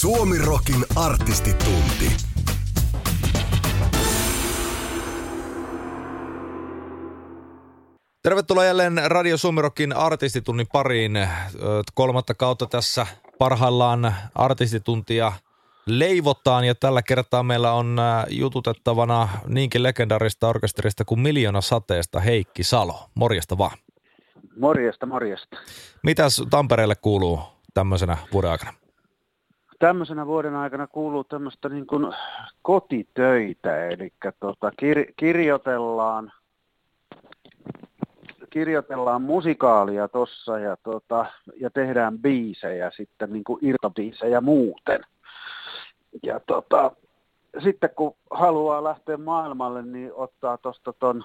Suomirokin artistitunti. Tervetuloa jälleen Radio Suomirokin artistitunnin pariin. Kolmatta kautta tässä parhaillaan artistituntia leivotaan ja tällä kertaa meillä on jututettavana niinkin legendaarista orkesterista kuin Miljoona sateesta Heikki Salo. Morjesta vaan. Morjesta, morjesta. Mitäs Tampereelle kuuluu tämmöisenä vuoden aikana? Tämmöisenä vuoden aikana kuuluu tämmöistä niin kuin kotitöitä, eli tota, kir- kirjoitellaan, kirjoitellaan musikaalia tossa ja, tota, ja tehdään biisejä sitten niin kuin irtobiisejä muuten. Ja tota, sitten kun haluaa lähteä maailmalle, niin ottaa tuosta ton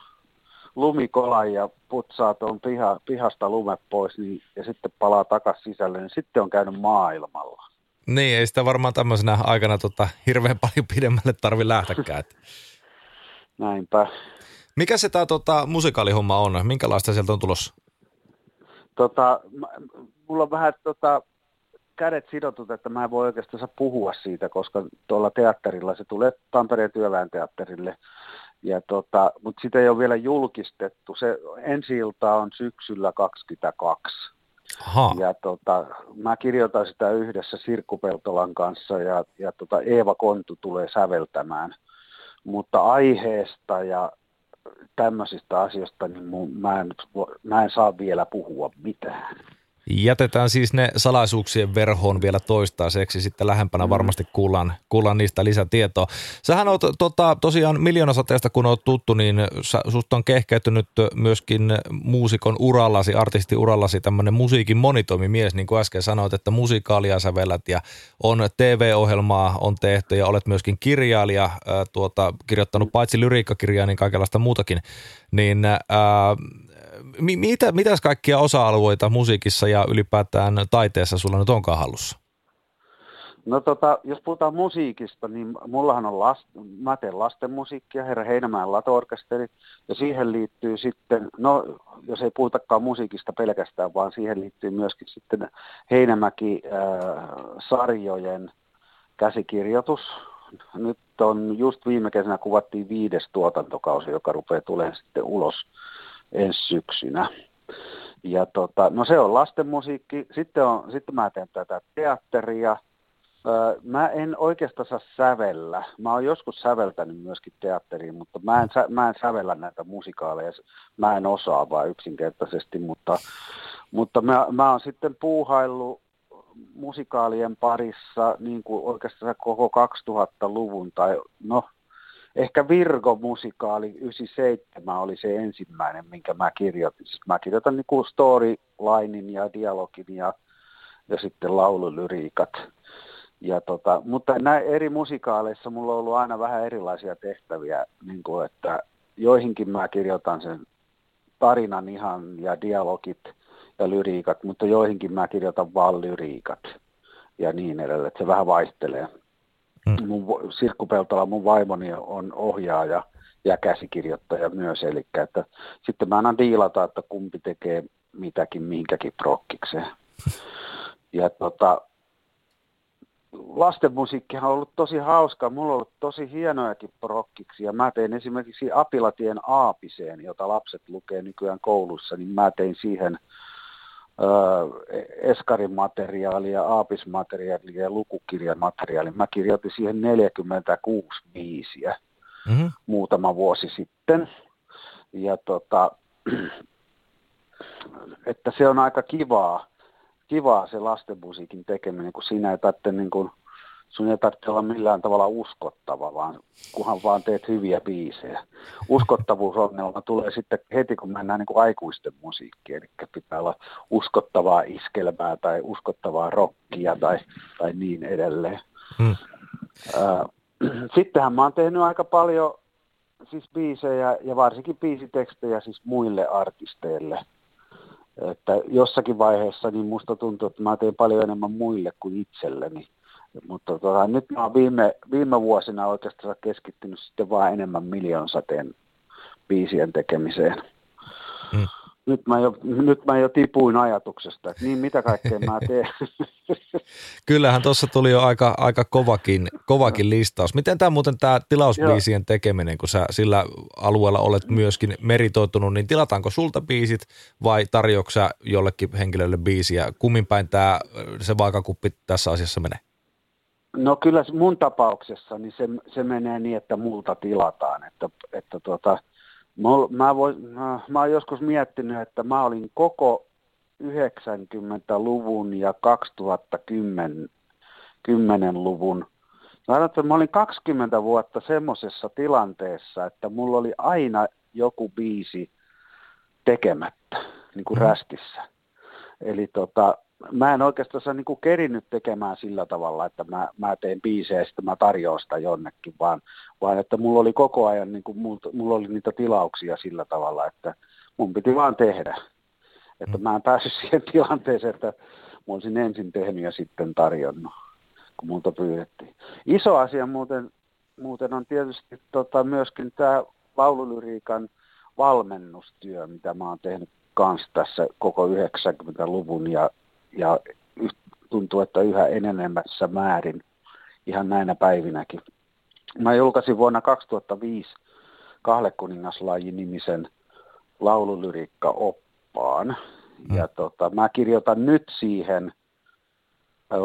lumikolan ja putsaa tuon piha, pihasta lumet pois niin, ja sitten palaa takaisin sisälle, niin sitten on käynyt maailmalla. Niin, ei sitä varmaan tämmöisenä aikana tota, hirveän paljon pidemmälle tarvi lähteäkään. Näinpä. Mikä se tämä tota, musikaalihomma on? Minkälaista sieltä on tulossa? Tota, mulla on vähän tota, kädet sidotut, että mä en voi oikeastaan puhua siitä, koska tuolla teatterilla se tulee Tampereen työväen teatterille. Ja tota, mutta sitä ei ole vielä julkistettu. Se ensi ilta on syksyllä 22. Aha. Ja tota, mä kirjoitan sitä yhdessä Sirkku Peltolan kanssa ja, ja tota Eeva Kontu tulee säveltämään. Mutta aiheesta ja tämmöisistä asioista niin mun, mä, en, mä en saa vielä puhua mitään. Jätetään siis ne salaisuuksien verhoon vielä toistaiseksi, sitten lähempänä mm. varmasti kuullaan, kuullaan niistä lisätietoa. Sähän oot tota, tosiaan miljoonasateesta, kun oot tuttu, niin sä, susta on kehkeytynyt myöskin muusikon urallasi, artisti urallasi tämmöinen musiikin monitoimimies, niin kuin äsken sanoit, että musikaalia sävellät ja on TV-ohjelmaa on tehty ja olet myöskin kirjailija, äh, tuota, kirjoittanut paitsi lyriikkakirjaa, niin kaikenlaista muutakin. Niin äh, mitä, mitäs kaikkia osa-alueita musiikissa ja ylipäätään taiteessa sulla nyt onkaan hallussa? No tota, jos puhutaan musiikista, niin mullahan on last, mä teen lasten musiikkia, Herra Heinämäen lato-orkesteri, ja siihen liittyy sitten, no jos ei puhutakaan musiikista pelkästään, vaan siihen liittyy myöskin sitten Heinämäki-sarjojen äh, käsikirjoitus. Nyt on just viime kesänä kuvattiin viides tuotantokausi, joka rupeaa tulemaan sitten ulos ensi syksynä. Ja tota, no se on lastenmusiikki. Sitten, on, sitten mä teen tätä teatteria. Öö, mä en oikeastaan saa sävellä. Mä oon joskus säveltänyt myöskin teatteriin, mutta mä en, mä en sävellä näitä musikaaleja. Mä en osaa vaan yksinkertaisesti, mutta, mutta mä, mä oon sitten puuhaillut musikaalien parissa niin kuin oikeastaan koko 2000-luvun tai no ehkä Virgo-musikaali 97 oli se ensimmäinen, minkä mä kirjoitin. Siis mä kirjoitan niin storylinein ja dialogin ja, ja sitten laululyriikat. Ja tota, mutta näin eri musikaaleissa mulla on ollut aina vähän erilaisia tehtäviä, niin kuin että joihinkin mä kirjoitan sen tarinan ihan ja dialogit ja lyriikat, mutta joihinkin mä kirjoitan vaan lyriikat ja niin edelleen, että se vähän vaihtelee. Mm. Mun, Sirkku Peltola, mun vaimoni on ohjaaja ja käsikirjoittaja myös, eli että sitten mä annan diilata, että kumpi tekee mitäkin mihinkäkin prokkikseen. Ja tota, lastenmusiikkihan on ollut tosi hauska. Mulla on ollut tosi hienojakin prokkiksi. Ja mä tein esimerkiksi Apilatien Aapiseen, jota lapset lukee nykyään koulussa, niin mä tein siihen – Eskarin materiaalia, aapismateriaalia ja lukukirjamateriaalia. Mä kirjoitin siihen 46 biisiä mm-hmm. muutama vuosi sitten. Ja tota, että se on aika kivaa, kivaa se lastenmusiikin tekeminen, kun siinä ei tarvitse niin kuin – sun ei tarvitse olla millään tavalla uskottava, vaan kunhan vaan teet hyviä biisejä. Uskottavuusongelma tulee sitten heti, kun mennään niin kuin aikuisten musiikkiin, eli pitää olla uskottavaa iskelmää tai uskottavaa rockia tai, tai niin edelleen. Hmm. Sittenhän mä oon tehnyt aika paljon siis biisejä ja varsinkin biisitekstejä siis muille artisteille. Että jossakin vaiheessa niin musta tuntuu, että mä teen paljon enemmän muille kuin itselleni. Mutta tota, nyt mä oon viime, viime vuosina oikeastaan keskittynyt sitten vaan enemmän miljoonsateen biisien tekemiseen. Mm. nyt mä, jo, nyt mä jo tipuin ajatuksesta, että niin mitä kaikkea mä teen. Kyllähän tuossa tuli jo aika, aika kovakin, kovakin listaus. Miten tämä muuten tämä tilausbiisien tekeminen, kun sä sillä alueella olet myöskin meritoitunut, niin tilataanko sulta biisit vai tarjouksa jollekin henkilölle biisiä? Kummin päin tämä, se vaakakuppi tässä asiassa menee? No kyllä mun tapauksessa niin se, se menee niin, että multa tilataan, että, että tuota, Mä, vois, mä, mä oon joskus miettinyt, että mä olin koko 90-luvun ja 2010-luvun. Mä, että mä olin 20 vuotta semmoisessa tilanteessa, että mulla oli aina joku biisi tekemättä, niin kuin mm. rästissä. Eli tota, mä en oikeastaan niin kuin kerinyt tekemään sillä tavalla, että mä, mä teen biisejä ja sitten mä tarjoan sitä jonnekin, vaan, vaan että mulla oli koko ajan, niin kuin, mulla, mulla oli niitä tilauksia sillä tavalla, että mun piti vaan tehdä. Että mä en päässyt siihen tilanteeseen, että mä olisin ensin tehnyt ja sitten tarjonnut, kun multa pyydettiin. Iso asia muuten, muuten on tietysti tota, myöskin tämä laululyriikan valmennustyö, mitä mä oon tehnyt kanssa tässä koko 90-luvun ja ja tuntuu, että yhä enenemässä määrin ihan näinä päivinäkin. Mä julkaisin vuonna 2005 Kahlekuningaslaji nimisen laululyriikka-oppaan. Mm. Ja tota, mä kirjoitan nyt siihen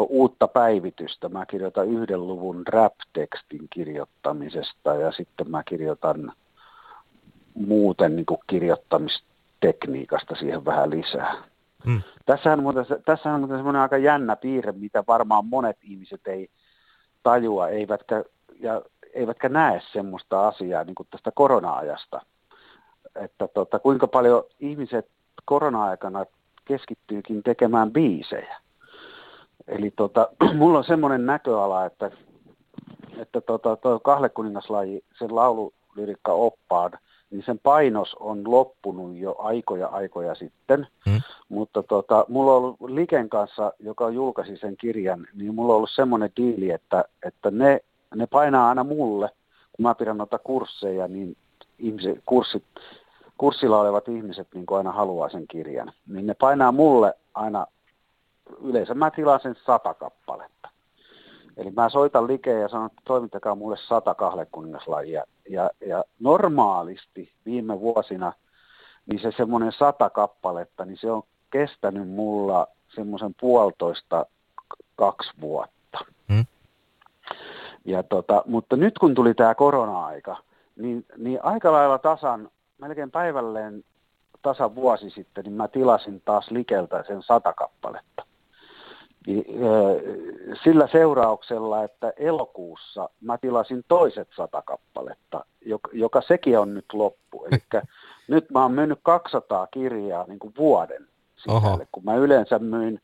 uutta päivitystä. Mä kirjoitan yhden luvun rap-tekstin kirjoittamisesta ja sitten mä kirjoitan muuten niin kuin kirjoittamistekniikasta siihen vähän lisää. Hmm. Tässähän on muuten, tässähän on semmoinen aika jännä piirre, mitä varmaan monet ihmiset ei tajua, eivätkä, ja eivätkä näe semmoista asiaa niin kuin tästä korona-ajasta. Että tota, kuinka paljon ihmiset korona-aikana keskittyykin tekemään biisejä. Eli tota, mulla on semmoinen näköala, että, että tota, tuo kahlekuningaslaji, sen laululyrikka oppaan, niin sen painos on loppunut jo aikoja aikoja sitten. Hmm. Mutta tota, mulla on ollut Liken kanssa, joka julkaisi sen kirjan, niin mulla on ollut semmoinen diili, että, että ne, ne painaa aina mulle, kun mä pidän noita kursseja, niin ihmiset, kurssit, kurssilla olevat ihmiset niin aina haluaa sen kirjan. Niin ne painaa mulle aina, yleensä mä tilaan sen sata kappaletta. Eli mä soitan likeen ja sanon, että toimittakaa mulle sata kahlekuningaslajia. Ja, ja normaalisti viime vuosina, niin se semmoinen sata kappaletta, niin se on kestänyt mulla semmoisen puolitoista kaksi vuotta. Hmm. Ja tota, mutta nyt kun tuli tämä korona-aika, niin, niin aika lailla tasan, melkein päivälleen tasan vuosi sitten, niin mä tilasin taas likeltä sen sata kappaletta. Sillä seurauksella, että elokuussa mä tilasin toiset sata kappaletta, joka, joka sekin on nyt loppu. Eli nyt mä oon myynyt 200 kirjaa niin kuin vuoden sisälle, kun mä yleensä myin,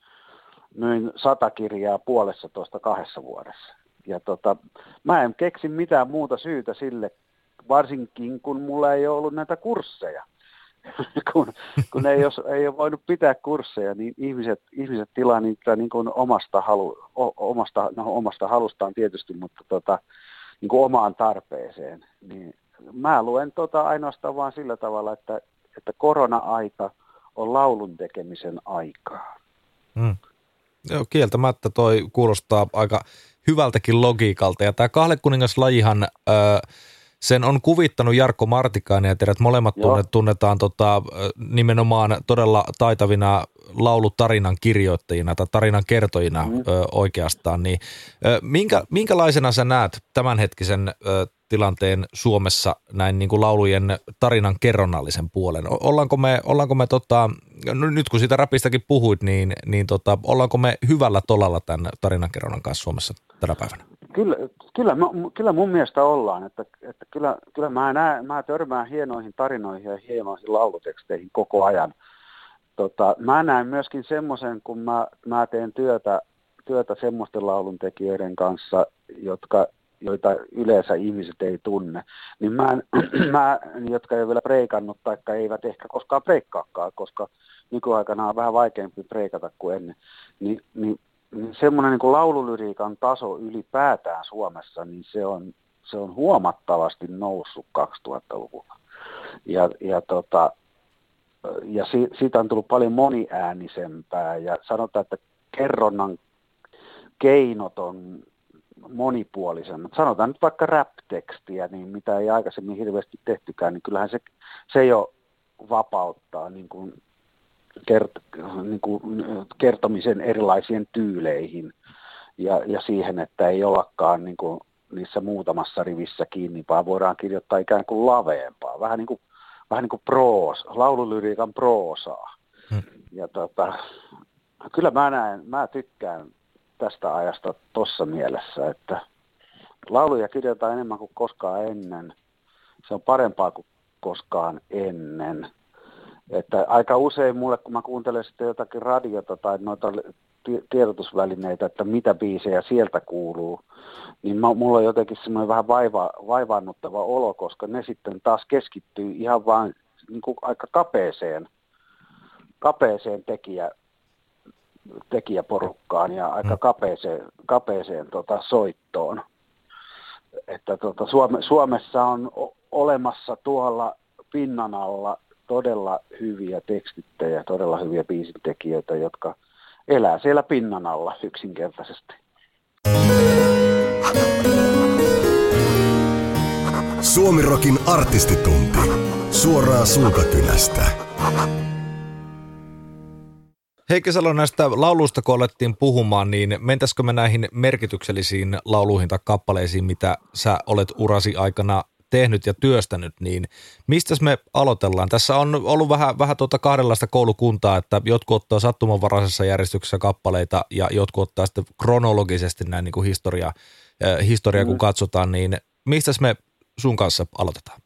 myin sata kirjaa puolessa tuosta kahdessa vuodessa. Ja tota, mä en keksi mitään muuta syytä sille, varsinkin kun mulla ei ole ollut näitä kursseja. kun, kun ei, jos, ei ole voinut pitää kursseja, niin ihmiset, ihmiset tilaa niitä niin kuin omasta, halu, o, omasta, no, omasta halustaan tietysti, mutta tota, niin kuin omaan tarpeeseen. Niin mä luen tota ainoastaan vain sillä tavalla, että, että korona-aika on laulun tekemisen aikaa. Hmm. Joo, kieltämättä toi kuulostaa aika hyvältäkin logiikalta. Ja tämä kahlekuningaslajihan... Öö, sen on kuvittanut Jarkko Martikainen ja teidät molemmat Joo. tunnetaan tota, nimenomaan todella taitavina laulutarinan kirjoittajina tai tarinan kertojina mm. ö, oikeastaan. Niin, ö, minkä, minkälaisena sä näet tämänhetkisen ö, tilanteen Suomessa näin niin kuin laulujen tarinan kerronnallisen puolen? Ollaanko me, ollaanko me tota, no nyt kun siitä rapistakin puhuit, niin, niin tota, ollaanko me hyvällä tolalla tämän tarinankerronnan kanssa Suomessa tänä päivänä? Kyllä, kyllä, kyllä mun mielestä ollaan, että, että kyllä, kyllä mä, näen, mä törmään hienoihin tarinoihin ja hienoihin lauluteksteihin koko ajan. Tota, mä näen myöskin semmoisen, kun mä, mä teen työtä, työtä semmoisten lauluntekijöiden kanssa, jotka, joita yleensä ihmiset ei tunne, niin mä, mä jotka ei ole vielä preikannut tai eivät ehkä koskaan preikkaakaan, koska nykyaikana on vähän vaikeampi preikata kuin ennen, niin, niin semmoinen niin laululyriikan taso ylipäätään Suomessa, niin se on, se on huomattavasti noussut 2000-luvulla. Ja, ja tota, ja si, siitä on tullut paljon moniäänisempää ja sanotaan, että kerronnan keinot on monipuolisemmat. Sanotaan nyt vaikka rap-tekstiä, niin mitä ei aikaisemmin hirveästi tehtykään, niin kyllähän se, se jo vapauttaa niin kuin kert, niin kuin kertomisen erilaisiin tyyleihin ja, ja siihen, että ei ollakaan niin kuin niissä muutamassa rivissä kiinni, vaan voidaan kirjoittaa ikään kuin laveempaa, vähän niin kuin, vähän niin kuin proos, laululyriikan proosaa. Hmm. Ja tota, kyllä mä näen, mä tykkään tästä ajasta tuossa mielessä, että lauluja kirjoitetaan enemmän kuin koskaan ennen. Se on parempaa kuin koskaan ennen. Että aika usein mulle, kun mä kuuntelen sitten jotakin radiota tai noita tiedotusvälineitä, että mitä biisejä sieltä kuuluu, niin mä, mulla on jotenkin semmoinen vähän vaiva, vaivaannuttava olo, koska ne sitten taas keskittyy ihan vain niin kuin aika kapeeseen, kapeeseen tekijä, tekijäporukkaan ja aika mm. kapeeseen, kapeeseen tota, soittoon. Että tota, Suome, Suomessa on olemassa tuolla pinnan alla todella hyviä tekstittäjä, todella hyviä biisintekijöitä, jotka elää siellä pinnan alla yksinkertaisesti. Suomirokin artistitunti. Suoraan suukakynästä. Heikki Salo, näistä lauluista kun alettiin puhumaan, niin mentäisikö me näihin merkityksellisiin lauluihin tai kappaleisiin, mitä sä olet urasi aikana tehnyt ja työstänyt, niin mistä me aloitellaan? Tässä on ollut vähän, vähän tuota kahdenlaista koulukuntaa, että jotkut ottaa sattumanvaraisessa järjestyksessä kappaleita ja jotkut ottaa sitten kronologisesti näin niin kuin historia, äh, historia kun mm. katsotaan, niin mistä me sun kanssa aloitetaan?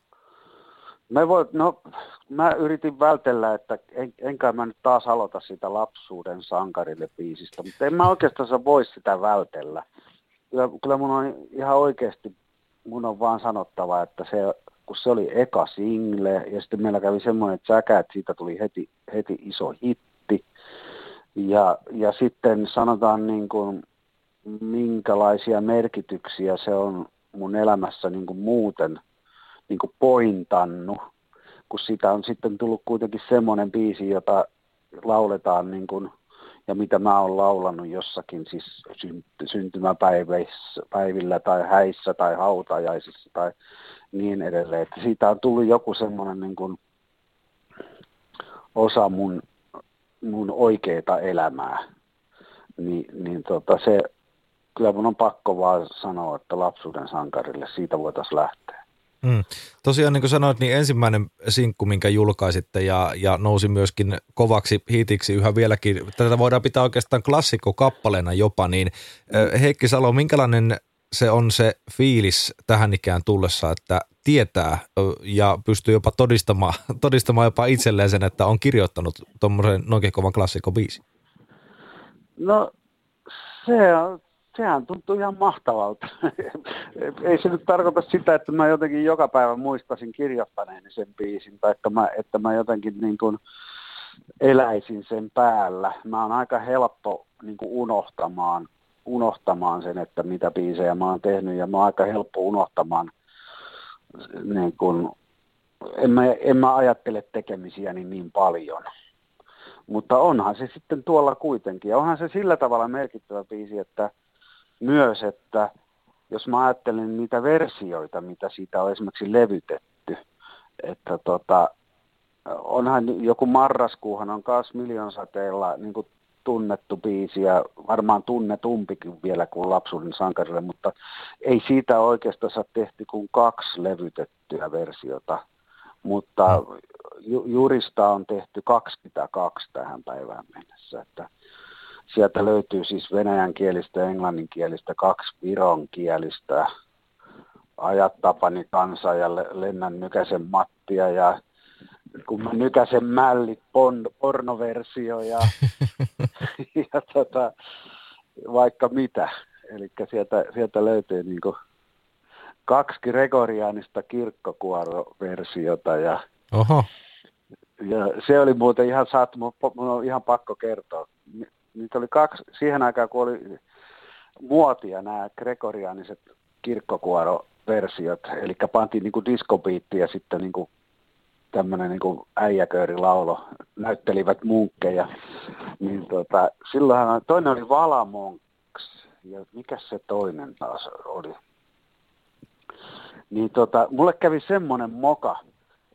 Mä, voi, no, mä yritin vältellä, että en, enkä mä nyt taas aloita sitä lapsuuden sankarille biisistä, mutta en mä oikeastaan voi sitä vältellä. Kyllä, kyllä mun on ihan oikeasti mun on vaan sanottava, että se, kun se oli eka single, ja sitten meillä kävi semmoinen säkä, että siitä tuli heti, heti iso hitti. Ja, ja sitten sanotaan niin kuin, minkälaisia merkityksiä se on mun elämässä niin kuin muuten niin kuin pointannut, kun sitä on sitten tullut kuitenkin semmoinen biisi, jota lauletaan niin kuin ja mitä mä oon laulanut jossakin siis syntymäpäivillä tai häissä tai hautajaisissa tai niin edelleen. Että siitä on tullut joku semmoinen niin kuin osa mun, mun oikeita elämää. Ni, niin tota se, kyllä mun on pakko vaan sanoa, että lapsuuden sankarille siitä voitaisiin lähteä. Mm. Tosiaan niin kuin sanoit, niin ensimmäinen sinkku, minkä julkaisitte ja, ja nousi myöskin kovaksi hiitiksi yhä vieläkin, tätä voidaan pitää oikeastaan klassikkokappaleena jopa, niin Heikki Salo, minkälainen se on se fiilis tähän ikään tullessa, että tietää ja pystyy jopa todistamaan, todistamaan jopa itselleen sen, että on kirjoittanut tuommoisen noinkin kovan klassikkobiisin? No se on, sehän tuntuu ihan mahtavalta. Ei se nyt tarkoita sitä, että mä jotenkin joka päivä muistasin kirjoittaneeni sen biisin, tai että mä, että mä jotenkin niin kuin eläisin sen päällä. Mä oon aika helppo niin kuin unohtamaan, unohtamaan sen, että mitä biisejä mä oon tehnyt, ja mä oon aika helppo unohtamaan niin kuin, en mä, en mä ajattele tekemisiäni niin paljon. Mutta onhan se sitten tuolla kuitenkin. Ja onhan se sillä tavalla merkittävä biisi, että myös, että jos mä ajattelen niitä versioita, mitä siitä on esimerkiksi levytetty, että tota, onhan joku marraskuuhan on myös miljoonsateella niin kuin tunnettu biisi ja varmaan tunnetumpikin vielä kuin lapsuuden sankarille, mutta ei siitä oikeastaan saa tehty kuin kaksi levytettyä versiota, mutta ju- jurista on tehty 22 tähän päivään mennessä, että sieltä löytyy siis venäjänkielistä ja englanninkielistä, kaksi vironkielistä, Ajat Tapani kansa ja Lennän Nykäsen Mattia ja kun mä nykäsen mällit pon, pornoversio ja, ja tota, vaikka mitä. Eli sieltä, sieltä löytyy niin kaksi gregoriaanista kirkkokuoroversiota ja, Oho. ja se oli muuten ihan saattu, mun on ihan pakko kertoa niitä oli kaksi, siihen aikaan kun oli muotia nämä gregoriaaniset kirkkokuoroversiot, eli pantiin niin diskobiitti ja sitten niin tämmöinen niin äijäköörilaulo, näyttelivät munkkeja. Niin tota, silloinhan toinen oli Valamonks ja mikä se toinen taas oli? Niin tota, mulle kävi semmoinen moka,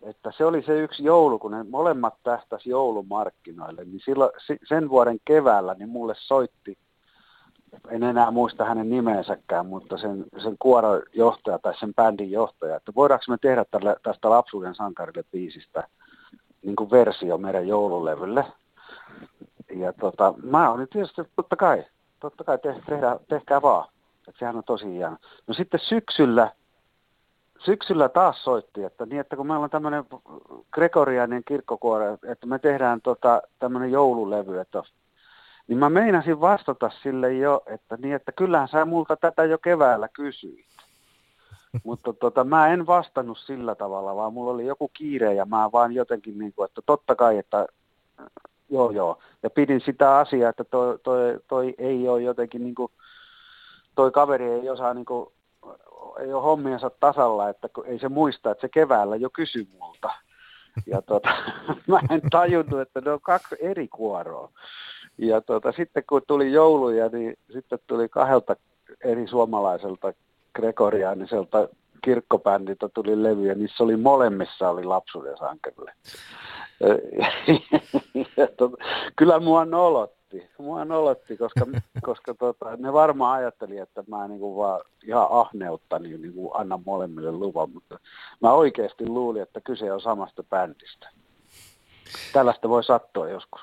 että se oli se yksi joulu, kun ne molemmat tähtäisi joulumarkkinoille, niin silloin, sen vuoden keväällä niin mulle soitti, en enää muista hänen nimeensäkään, mutta sen, sen kuorojohtaja tai sen bändin johtaja, että voidaanko me tehdä tälle, tästä lapsuuden sankarille biisistä niin kuin versio meidän joululevylle. Ja tota, mä olin tietysti, totta kai, totta kai te, tehdä, tehkää vaan. Että sehän on tosi hieno. No sitten syksyllä syksyllä taas soitti, että niin, että kun meillä on tämmöinen gregoriainen kirkkokuore, että me tehdään tota, tämmöinen joululevy, että niin mä meinasin vastata sille jo, että niin, että kyllähän sä multa tätä jo keväällä kysyit. Mutta tota, mä en vastannut sillä tavalla, vaan mulla oli joku kiire ja mä vaan jotenkin niin kuin, että totta kai, että joo joo. Ja pidin sitä asiaa, että toi, toi, toi ei ole jotenkin niin kuin, toi kaveri ei osaa niin kuin ei ole hommiensa tasalla, että ei se muista, että se keväällä jo kysyi multa. Ja tota, mä en tajunnut, että ne on kaksi eri kuoroa. Ja tota, sitten kun tuli jouluja, niin sitten tuli kahdelta eri suomalaiselta gregoriaaniselta kirkkobändiltä tuli levyjä, niissä oli molemmissa oli lapsuuden sankerille. tota, kyllä mua nolotti nolotti. Mua nolotti, koska, koska tota, ne varmaan ajatteli, että mä niinku vaan ihan ahneutta niin niinku annan molemmille luvan, mutta mä oikeasti luulin, että kyse on samasta bändistä. Tällaista voi sattua joskus.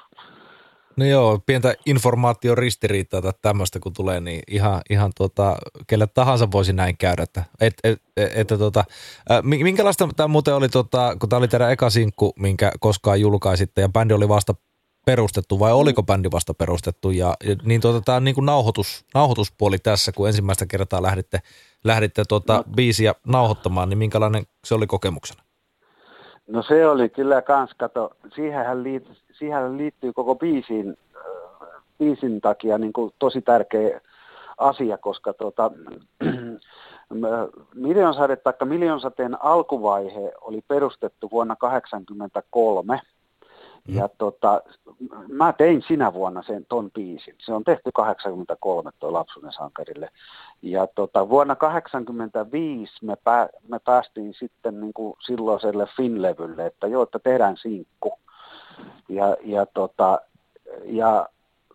No joo, pientä informaatioristiriitaa tai tämmöistä kun tulee, niin ihan, ihan tota, kelle tahansa voisi näin käydä. Että, et, et, et, että tota, minkälaista tämä muuten oli, tota, kun tämä oli teidän eka sinkku, minkä koskaan julkaisitte, ja bändi oli vasta perustettu vai oliko bändi vasta perustettu ja, ja niin tuota, tämä niin kuin nauhoitus, nauhoituspuoli tässä, kun ensimmäistä kertaa lähditte, lähditte tuota no. biisiä nauhoittamaan, niin minkälainen se oli kokemuksena? No se oli kyllä kans, kato, siihenhän, liit, siihenhän liittyy koko biisin, biisin takia niin kuin tosi tärkeä asia, koska tuota, Miljonsade tai Miljonsateen alkuvaihe oli perustettu vuonna 1983 Mm. Ja tota, mä tein sinä vuonna sen ton biisin. Se on tehty 83 tuo Lapsuuden sankarille. Ja tota, vuonna 85 me, pää, me päästiin sitten niin kuin silloiselle Finlevylle, että joo, että tehdään sinkku. Ja, ja, tota, ja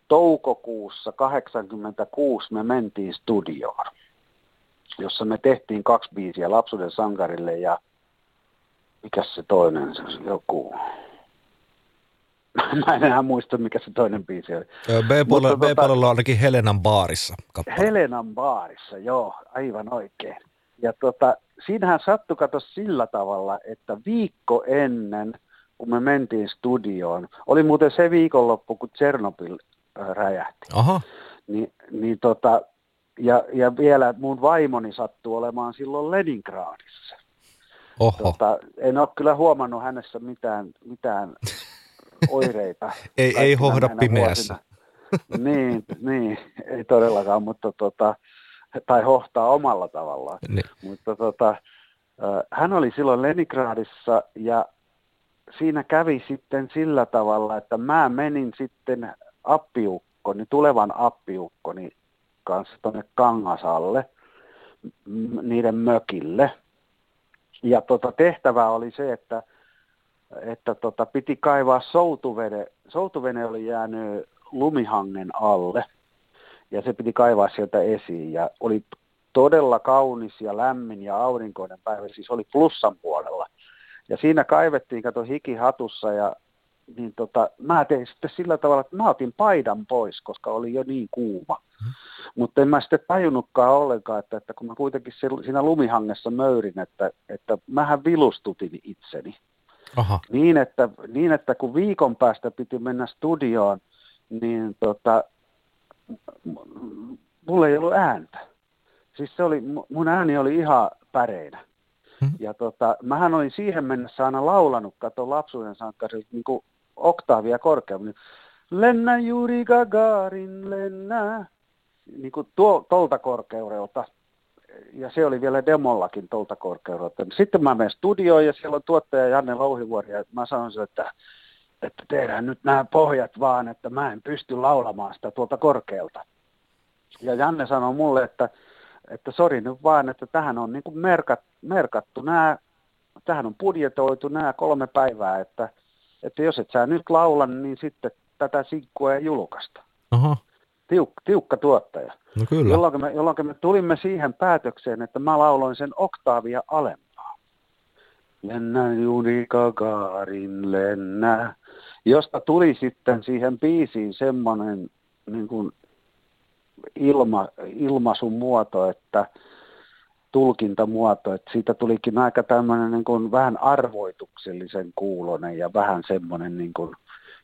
toukokuussa 86 me mentiin studioon, jossa me tehtiin kaksi biisiä Lapsuuden sankarille ja mikä se toinen, se joku, Mä en enää muista, mikä se toinen biisi oli. B-puolella, B-puolella tota, on ainakin Helenan baarissa. Kappale. Helenan baarissa, joo, aivan oikein. Ja tota, siinähän sattui kato sillä tavalla, että viikko ennen, kun me mentiin studioon, oli muuten se viikonloppu, kun Tsernobyl äh, räjähti. Aha. Ni, niin tota, ja, ja vielä mun vaimoni sattuu olemaan silloin Leningradissa. Oho. Tota, en ole kyllä huomannut hänessä mitään, mitään oireita. ei, ei hohda pimeässä. niin, niin, ei todellakaan, mutta tota, tai hohtaa omalla tavallaan. Niin. Mutta tota, hän oli silloin Leningradissa ja siinä kävi sitten sillä tavalla, että mä menin sitten appiukkoni, tulevan appiukkoni kanssa tuonne Kangasalle, niiden mökille. Ja tota, tehtävä oli se, että että tota, piti kaivaa soutuvene. Soutuvene oli jäänyt lumihangen alle ja se piti kaivaa sieltä esiin ja oli todella kaunis ja lämmin ja aurinkoinen päivä, siis oli plussan puolella. Ja siinä kaivettiin, kato hiki hatussa ja niin tota, mä tein sitten sillä tavalla, että mä otin paidan pois, koska oli jo niin kuuma. Hmm. Mutta en mä sitten tajunnutkaan ollenkaan, että, että kun mä kuitenkin siinä lumihangessa möyrin, että, että mähän vilustutin itseni. Aha. Niin, että, niin, että kun viikon päästä piti mennä studioon, niin tota, mulla ei ollut ääntä. Siis se oli, mun ääni oli ihan päreinä. Hmm. Ja tota, mähän olin siihen mennessä aina laulanut, kato lapsuuden sankkarilta, niin kuin oktaavia korkeammin. Lennä juuri Gagarin, lennä. Niin kuin tuo, tolta korkeudelta ja se oli vielä demollakin tuolta korkeudelta. Sitten mä menen studioon ja siellä on tuottaja Janne Louhivuori ja mä sanon sille, että, että tehdään nyt nämä pohjat vaan, että mä en pysty laulamaan sitä tuolta korkealta. Ja Janne sanoi mulle, että, että sori nyt vaan, että tähän on niin kuin merkat, merkattu nämä, tähän on budjetoitu nämä kolme päivää, että, että jos et sä nyt laula, niin sitten tätä sinkkua ei julkaista. Aha. Tiuk, tiukka tuottaja. No kyllä. Jolloin me, jolloin me tulimme siihen päätökseen, että mä lauloin sen oktaavia alempaa. Lennä juuri Gagarin lennä, josta tuli sitten siihen biisiin semmoinen niin kuin ilma, ilmaisun muoto, että tulkintamuoto, että siitä tulikin aika tämmöinen niin kuin vähän arvoituksellisen kuulonen ja vähän semmoinen niin kuin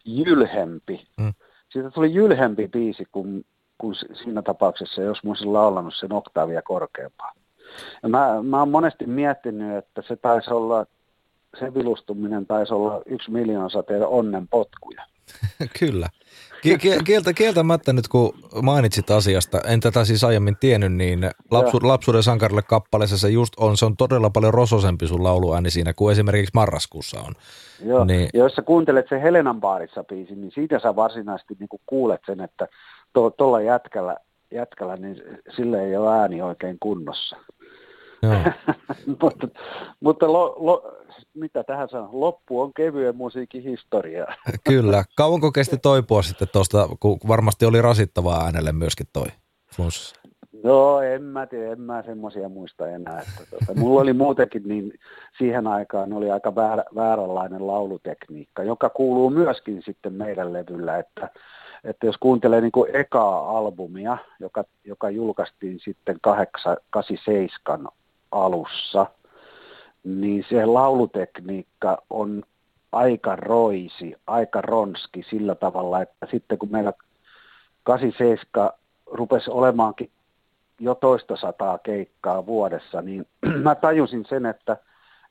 jylhempi. Mm. Siitä tuli jylhempi biisi kuin, kuin siinä tapauksessa, jos mä olisin laulanut sen oktaavia korkeampaa. Ja mä, mä oon monesti miettinyt, että se taisi olla, se vilustuminen taisi olla yksi miljoona teidän onnen potkuja. Kyllä. Kieltä, kieltämättä nyt kun mainitsit asiasta, en tätä siis aiemmin tiennyt, niin lapsu, lapsuuden sankarille kappaleessa se just on, se on todella paljon rososempi sun lauluääni siinä kuin esimerkiksi marraskuussa on. Joo, niin. ja jos sä kuuntelet se Helenan baarissa biisin, niin siitä sä varsinaisesti niin kuulet sen, että tuolla to, jätkällä, jätkällä, niin sille ei ole ääni oikein kunnossa. mutta mutta lo, lo, mitä tähän sanon, loppu on kevyen musiikin historia. Kyllä. Kauanko kesti toipua sitten tuosta, kun varmasti oli rasittavaa äänelle myöskin toi flunssa? No en mä tiedä, en mä semmoisia muista enää. Että tuota, mulla oli muutenkin niin siihen aikaan oli aika väär, vääränlainen laulutekniikka, joka kuuluu myöskin sitten meidän levyllä, että, että jos kuuntelee niin kuin ekaa albumia, joka, joka julkaistiin sitten 87 alussa, niin se laulutekniikka on aika roisi, aika ronski sillä tavalla, että sitten kun meillä 87 rupesi olemaankin jo toista sataa keikkaa vuodessa, niin mä tajusin sen, että,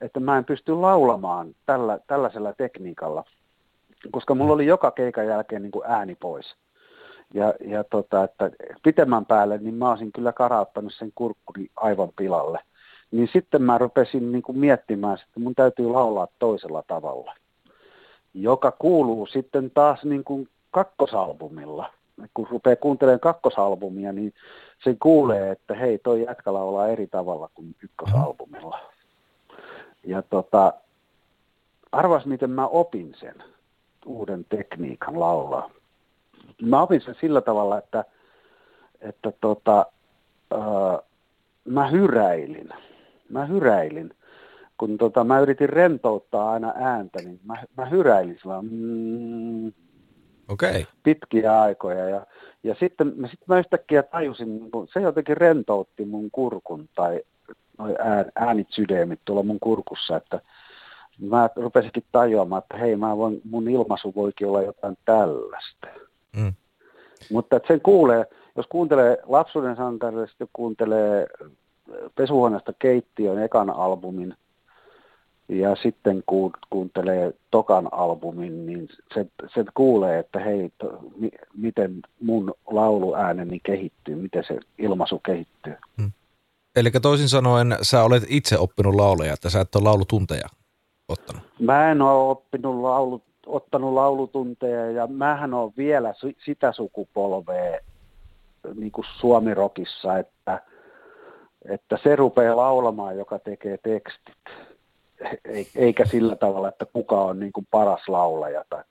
että mä en pysty laulamaan tällä, tällaisella tekniikalla, koska mulla oli joka keikan jälkeen niin kuin ääni pois. Ja, ja tota, että pitemmän päälle, niin mä olisin kyllä karauttanut sen kurkkuni aivan pilalle niin sitten mä rupesin niin kuin miettimään, että mun täytyy laulaa toisella tavalla, joka kuuluu sitten taas niin kuin kakkosalbumilla. Kun rupeaa kuuntelemaan kakkosalbumia, niin se kuulee, että hei, toi jätkä laulaa eri tavalla kuin ykkösalbumilla. Ja tota, arvas, miten mä opin sen uuden tekniikan laulaa. Mä opin sen sillä tavalla, että, että tota, ää, mä hyräilin mä hyräilin. Kun tota, mä yritin rentouttaa aina ääntä, niin mä, mä hyräilin sillä mm, okay. pitkiä aikoja. Ja, ja sitten, mä, sitten mä yhtäkkiä tajusin, niin kun se jotenkin rentoutti mun kurkun tai noi ään, äänit sydämit tuolla mun kurkussa, että mä rupesinkin tajuamaan, että hei, mä voin, mun ilmaisu voikin olla jotain tällaista. Mm. Mutta että sen kuulee, jos kuuntelee lapsuuden sankarille, sitten kuuntelee pesuhuoneesta keittiön ekan albumin ja sitten kun kuuntelee tokan albumin, niin se, se kuulee, että hei, to, mi, miten mun lauluääneni kehittyy, miten se ilmaisu kehittyy. Hmm. Eli toisin sanoen sä olet itse oppinut lauleja, että sä et ole laulutunteja ottanut. Mä en ole oppinut laulu, ottanut laulutunteja ja mähän on vielä sitä sukupolvea niin kuin Suomirokissa, että että se rupeaa laulamaan, joka tekee tekstit, eikä sillä tavalla, että kuka on niin kuin paras laulaja tai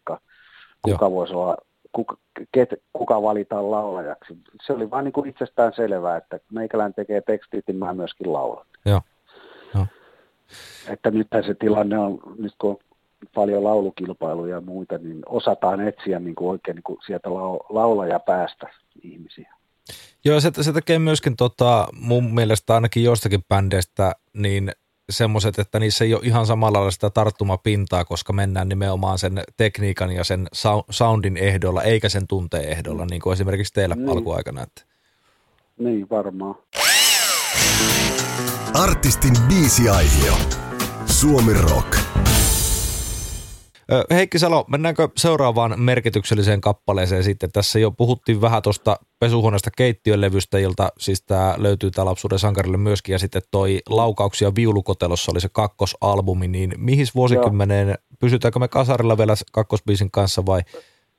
kuka Joo. voisi olla, kuka, ket, kuka valitaan laulajaksi. Se oli vain niin kuin itsestään selvää, että meikälän tekee tekstit, niin mä myöskin laulan. Joo. Joo. Että nyt se tilanne on, nyt kun on paljon laulukilpailuja ja muita, niin osataan etsiä niin kuin oikein niin kuin sieltä laulaja päästä ihmisiä. Joo, se, se tekee myöskin tota, mun mielestä ainakin jostakin bändeistä niin semmoiset, että niissä ei ole ihan samalla lailla sitä tarttumapintaa, koska mennään nimenomaan sen tekniikan ja sen soundin ehdolla, eikä sen tunteen ehdolla, niin kuin esimerkiksi teillä niin. alkuaikana. Että. Niin, varmaan. Artistin biisiaihio. Suomi Rock. Heikki Salo, mennäänkö seuraavaan merkitykselliseen kappaleeseen sitten? Tässä jo puhuttiin vähän tuosta pesuhuoneesta keittiölevystä, jolta siis tämä löytyy tää lapsuuden sankarille myöskin, ja sitten toi Laukauksia viulukotelossa oli se kakkosalbumi, niin mihin vuosikymmeneen, Joo. pysytäänkö me kasarilla vielä kakkosbiisin kanssa vai?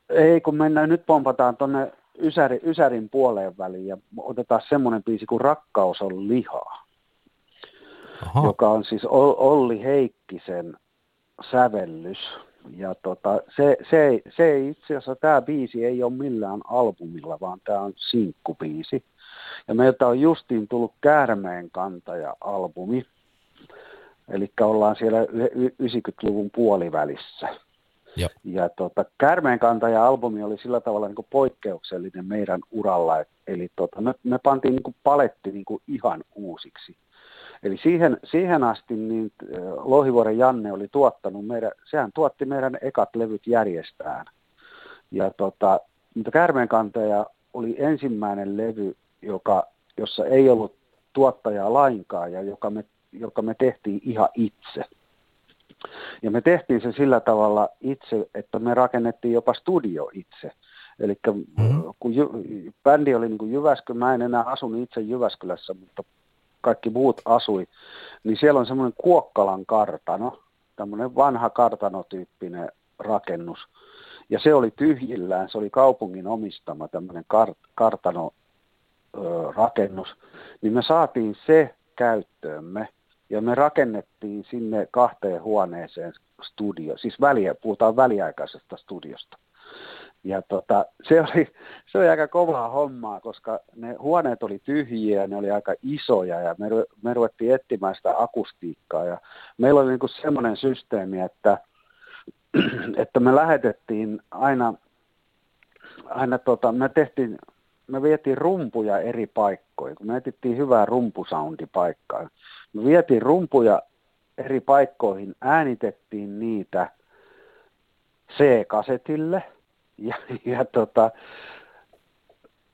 Ei, kun mennään, nyt pompataan tuonne Ysäri, Ysärin puoleen väliin ja otetaan semmoinen biisi kuin Rakkaus on lihaa, Aha. joka on siis Olli Heikkisen sävellys. Ja tota, se, se, se itse asiassa, tämä biisi ei ole millään albumilla, vaan tämä on sinkkubiisi. Ja meiltä on justiin tullut Käärmeen kantaja-albumi, eli ollaan siellä 90-luvun puolivälissä. Jo. Ja tota, Kärmeen kantaja-albumi oli sillä tavalla niin kuin poikkeuksellinen meidän uralla, eli tota, me, me pantiin niin kuin paletti niin ihan uusiksi. Eli siihen, siihen asti niin Lohivuoren Janne oli tuottanut meidän, sehän tuotti meidän ekat levyt järjestään. Ja tota, mutta Kärmeen kantaja oli ensimmäinen levy, joka, jossa ei ollut tuottajaa lainkaan ja joka me, joka me tehtiin ihan itse. Ja me tehtiin se sillä tavalla itse, että me rakennettiin jopa studio itse. Eli mm-hmm. kun Jy- bändi oli niin kuin Jyväskylä, mä en enää asunut itse Jyväskylässä, mutta kaikki muut asui, niin siellä on semmoinen Kuokkalan kartano, tämmöinen vanha kartanotyyppinen rakennus. Ja se oli tyhjillään, se oli kaupungin omistama tämmöinen kart- kartano rakennus, niin me saatiin se käyttöömme ja me rakennettiin sinne kahteen huoneeseen studio, siis väliä, puhutaan väliaikaisesta studiosta. Ja tota, se, oli, se oli aika kovaa hommaa, koska ne huoneet oli tyhjiä, ne oli aika isoja ja me, me ruvettiin etsimään sitä akustiikkaa. Ja meillä oli niinku semmoinen systeemi, että, että me lähetettiin aina, aina tota, me tehtiin, me vietiin rumpuja eri paikkoihin, kun me etittiin hyvää rumpusoundipaikkaa. Me vietiin rumpuja eri paikkoihin, äänitettiin niitä C-kasetille ja, ja tota,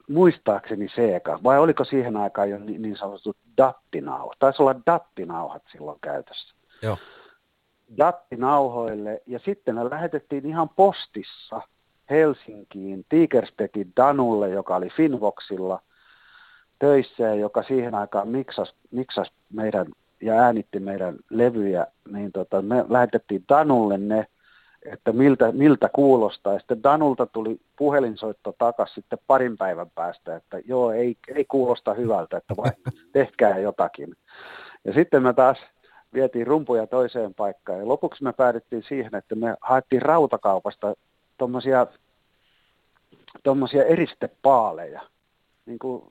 muistaakseni Sega, vai oliko siihen aikaan jo niin, niin sanottu dattinauha? Taisi olla dattinauhat silloin käytössä. Joo. Dattinauhoille, ja sitten ne lähetettiin ihan postissa Helsinkiin Tigerstedtin Danulle, joka oli Finvoxilla töissä ja joka siihen aikaan miksas, miksas meidän ja äänitti meidän levyjä, niin tota, me lähetettiin Danulle ne, että miltä, miltä kuulostaa. Ja sitten Danulta tuli puhelinsoitto takaisin sitten parin päivän päästä, että joo, ei, ei kuulosta hyvältä, että vai tehkää jotakin. Ja sitten me taas vietiin rumpuja toiseen paikkaan. Ja lopuksi me päädyttiin siihen, että me haettiin rautakaupasta tuommoisia tommosia eristepaaleja, niin kuin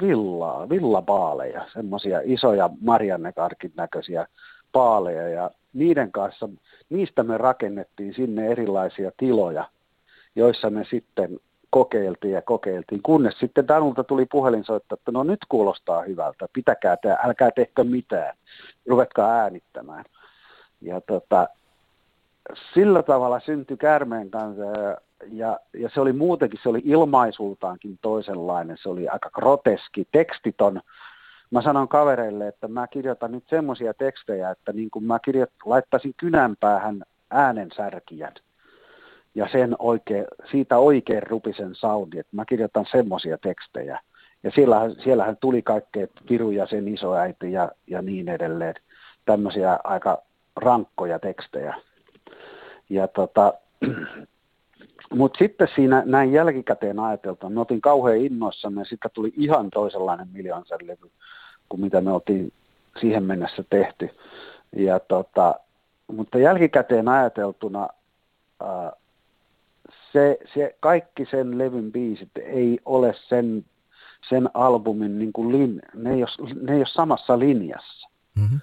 villaa, villapaaleja, semmoisia isoja Mariannekarkin näköisiä paaleja ja niiden kanssa, niistä me rakennettiin sinne erilaisia tiloja, joissa me sitten kokeiltiin ja kokeiltiin, kunnes sitten Danulta tuli puhelinsoitto, että no nyt kuulostaa hyvältä, pitäkää tämä, älkää tehkö mitään, ruvetkaa äänittämään. Ja tota, sillä tavalla syntyi Kärmeen kanssa ja, ja, ja se oli muutenkin, se oli ilmaisultaankin toisenlainen, se oli aika groteski, tekstit on, mä sanon kavereille, että mä kirjoitan nyt semmoisia tekstejä, että niin kuin mä kirjoit, laittaisin kynänpäähän äänensärkijän ja sen oikein, siitä oikein rupisen soundi, että mä kirjoitan semmoisia tekstejä. Ja siellähän, siellähän tuli kaikkea Piru ja sen isoäiti ja, ja niin edelleen. Tämmöisiä aika rankkoja tekstejä. Ja tota, mutta sitten siinä näin jälkikäteen ajateltuna, me oltiin kauhean innoissamme ja sitten tuli ihan toisenlainen miljoonsen levy kuin mitä me oltiin siihen mennessä tehty. Ja tota, mutta jälkikäteen ajateltuna ää, se, se, kaikki sen levyn biisit ei ole sen, sen albumin, niin kuin lin, ne, ei ole, ne ei ole samassa linjassa. Mm-hmm.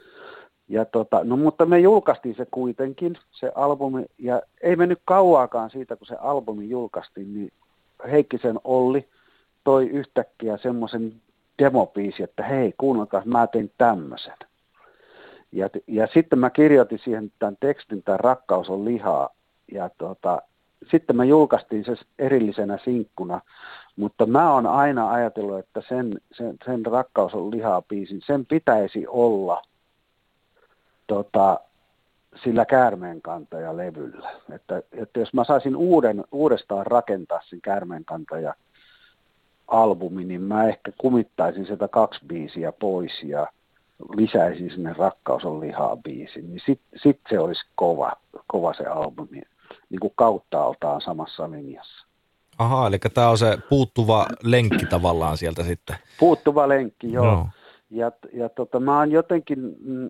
Ja tota, no mutta me julkaistiin se kuitenkin, se albumi, ja ei mennyt kauaakaan siitä, kun se albumi julkaistiin, niin Heikkisen Olli toi yhtäkkiä semmoisen demopiisi, että hei, kuunnelkaa, mä tein tämmöisen. Ja, ja sitten mä kirjoitin siihen tämän tekstin, tämä rakkaus on lihaa, ja tota, sitten me julkaistiin se erillisenä sinkkuna, mutta mä oon aina ajatellut, että sen, sen, sen rakkaus on lihaa biisin, sen pitäisi olla – tota, sillä levyllä. Että, että jos mä saisin uuden, uudestaan rakentaa sen käärmeenkantaja albumi, niin mä ehkä kumittaisin sitä kaksi biisiä pois ja lisäisin sinne Rakkaus on lihaa biisin, niin sitten sit se olisi kova, kova se albumi, niin kuin kauttaaltaan samassa linjassa. Aha, eli tämä on se puuttuva lenkki tavallaan sieltä sitten. Puuttuva lenkki, joo. No. Ja, ja tota, mä oon jotenkin, mm,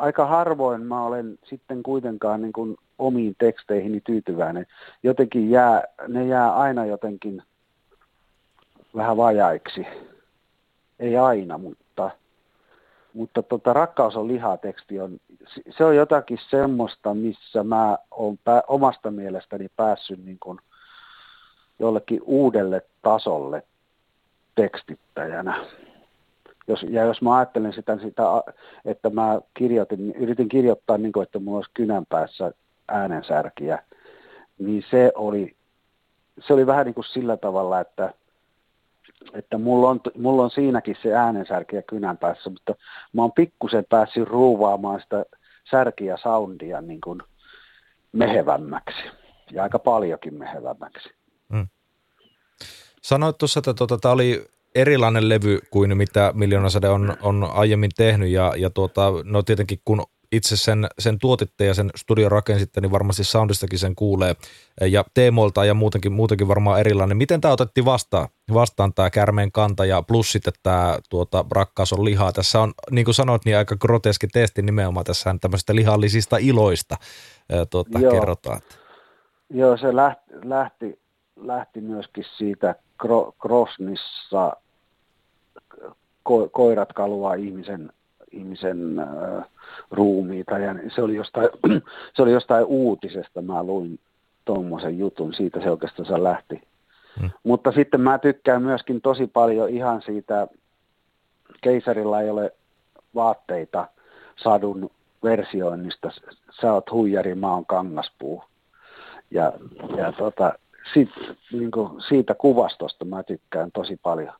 aika harvoin mä olen sitten kuitenkaan niin kuin omiin teksteihini tyytyväinen. Jotenkin jää, ne jää aina jotenkin vähän vajaiksi. Ei aina, mutta, mutta tota, rakkaus on lihateksti on, se on jotakin semmoista, missä mä oon pää, omasta mielestäni päässyt niin kuin jollekin uudelle tasolle tekstittäjänä. Jos, ja jos mä ajattelen sitä, sitä, että mä kirjoitin, yritin kirjoittaa niin kuin, että mulla olisi kynän päässä äänensärkiä, niin se oli, se oli vähän niin kuin sillä tavalla, että, että mulla, on, mulla on siinäkin se äänensärkiä kynän päässä, mutta mä oon pikkusen päässyt ruuvaamaan sitä särkiä soundia niin kuin mehevämmäksi ja aika paljonkin mehevämmäksi. Hmm. Sanoit tuossa, että tuota, tämä oli erilainen levy kuin mitä Miljoonasade on, on aiemmin tehnyt ja, ja tuota, no tietenkin kun itse sen, sen tuotitte ja sen studion rakensitte, niin varmasti soundistakin sen kuulee ja teemoilta ja muutenkin, muutenkin varmaan erilainen. Miten tämä otettiin vastaan, vastaan tämä kärmeen kanta ja plus sitten tämä tuota, rakkaus on lihaa. Tässä on, niin kuin sanoit, niin aika groteski testi nimenomaan tässä tämmöistä lihallisista iloista tuota, Joo. kerrotaan. Joo, se lähti, lähti, lähti myöskin siitä Krosnissa ko, koirat kaluaa ihmisen, ihmisen äh, ruumiita ja se oli, jostain, se oli jostain uutisesta, mä luin tuommoisen jutun, siitä se oikeastaan lähti. Hmm. Mutta sitten mä tykkään myöskin tosi paljon ihan siitä, keisarilla ei ole vaatteita sadun versioinnista, sä oot huijari, mä oon kangaspuu. Ja, ja tota, sit, niin kuin siitä kuvastosta mä tykkään tosi paljon.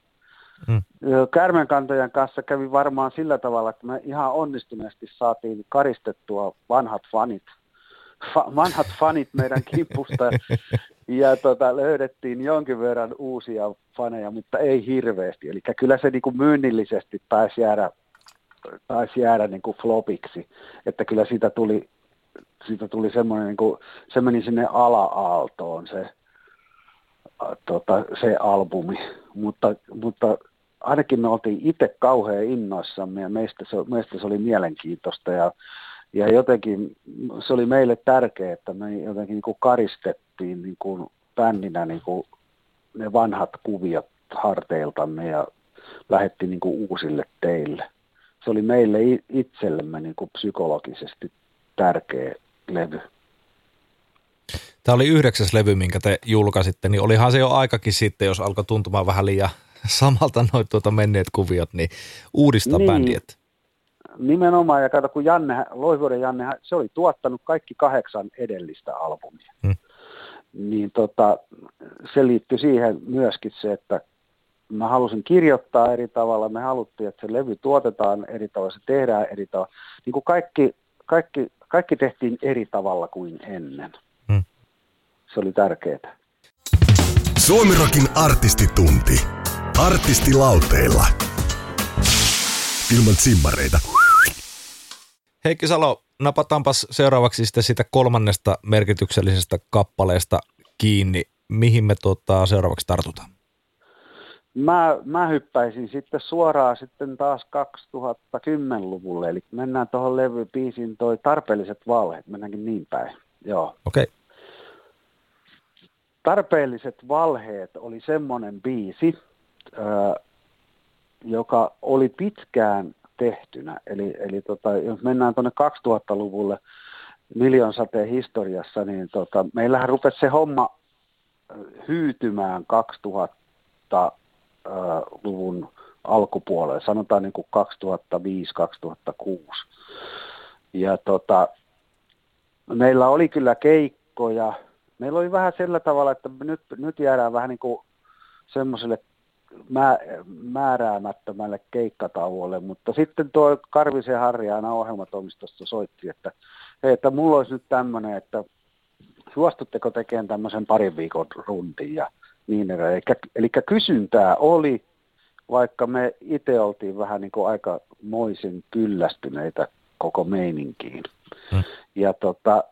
Mm. Kärmenkantajan kanssa kävi varmaan sillä tavalla, että me ihan onnistuneesti saatiin karistettua vanhat fanit, fa, vanhat fanit meidän kimpusta ja tota, löydettiin jonkin verran uusia faneja, mutta ei hirveästi. Eli kyllä se niin kuin myynnillisesti pääsi jäädä, pääsi jäädä niin kuin flopiksi, että kyllä siitä tuli, siitä tuli semmoinen, niin kuin, se meni sinne ala-aaltoon se, tota, se albumi, mutta, mutta ainakin me oltiin itse kauhean innoissamme ja meistä se, meistä se oli mielenkiintoista ja, ja jotenkin se oli meille tärkeää, että me jotenkin niin kuin karistettiin niin kuin bändinä niin kuin ne vanhat kuviot harteiltamme ja lähetti niin kuin uusille teille. Se oli meille itsellemme niin kuin psykologisesti tärkeä levy. Tämä oli yhdeksäs levy, minkä te julkaisitte, niin olihan se jo aikakin sitten, jos alkoi tuntumaan vähän liian samalta noin tuota menneet kuviot, niin uudistaa niin. bändiet. Nimenomaan, ja kato kun Janne, Loivuoden Janne, se oli tuottanut kaikki kahdeksan edellistä albumia. Hmm. Niin tota, se liittyi siihen myöskin se, että mä halusin kirjoittaa eri tavalla, me haluttiin, että se levy tuotetaan eri tavalla, se tehdään eri tavalla. Niin kuin kaikki, kaikki, kaikki tehtiin eri tavalla kuin ennen. Se oli tärkeää. Suomirokin artistitunti. Artistilauteilla. Ilman simmareita. Heikki Salo, napataanpas seuraavaksi sitten siitä kolmannesta merkityksellisestä kappaleesta kiinni. Mihin me tuota, seuraavaksi tartutaan? Mä, mä hyppäisin sitten suoraan sitten taas 2010-luvulle, eli mennään tuohon levypiisiin toi tarpeelliset valheet, mennäänkin niin päin. Joo. Okei. Okay. Tarpeelliset valheet oli semmoinen biisi, joka oli pitkään tehtynä. Eli, eli tota, jos mennään tuonne 2000-luvulle miljonsateen historiassa, niin tota, meillähän rupesi se homma hyytymään 2000-luvun alkupuolelle, sanotaan niin kuin 2005-2006. Ja tota, meillä oli kyllä keikkoja. Meillä oli vähän sillä tavalla, että nyt, nyt jäädään vähän niin kuin semmoiselle määräämättömälle keikkatauolle, mutta sitten tuo Karvisen Harri aina ohjelmatoimistosta soitti, että hei, että mulla olisi nyt tämmöinen, että suostutteko tekemään tämmöisen parin viikon rundin ja niin edelleen. Eli, eli kysyntää oli, vaikka me itse oltiin vähän niin kuin aika kyllästyneitä koko meininkiin. Hmm. Ja tota,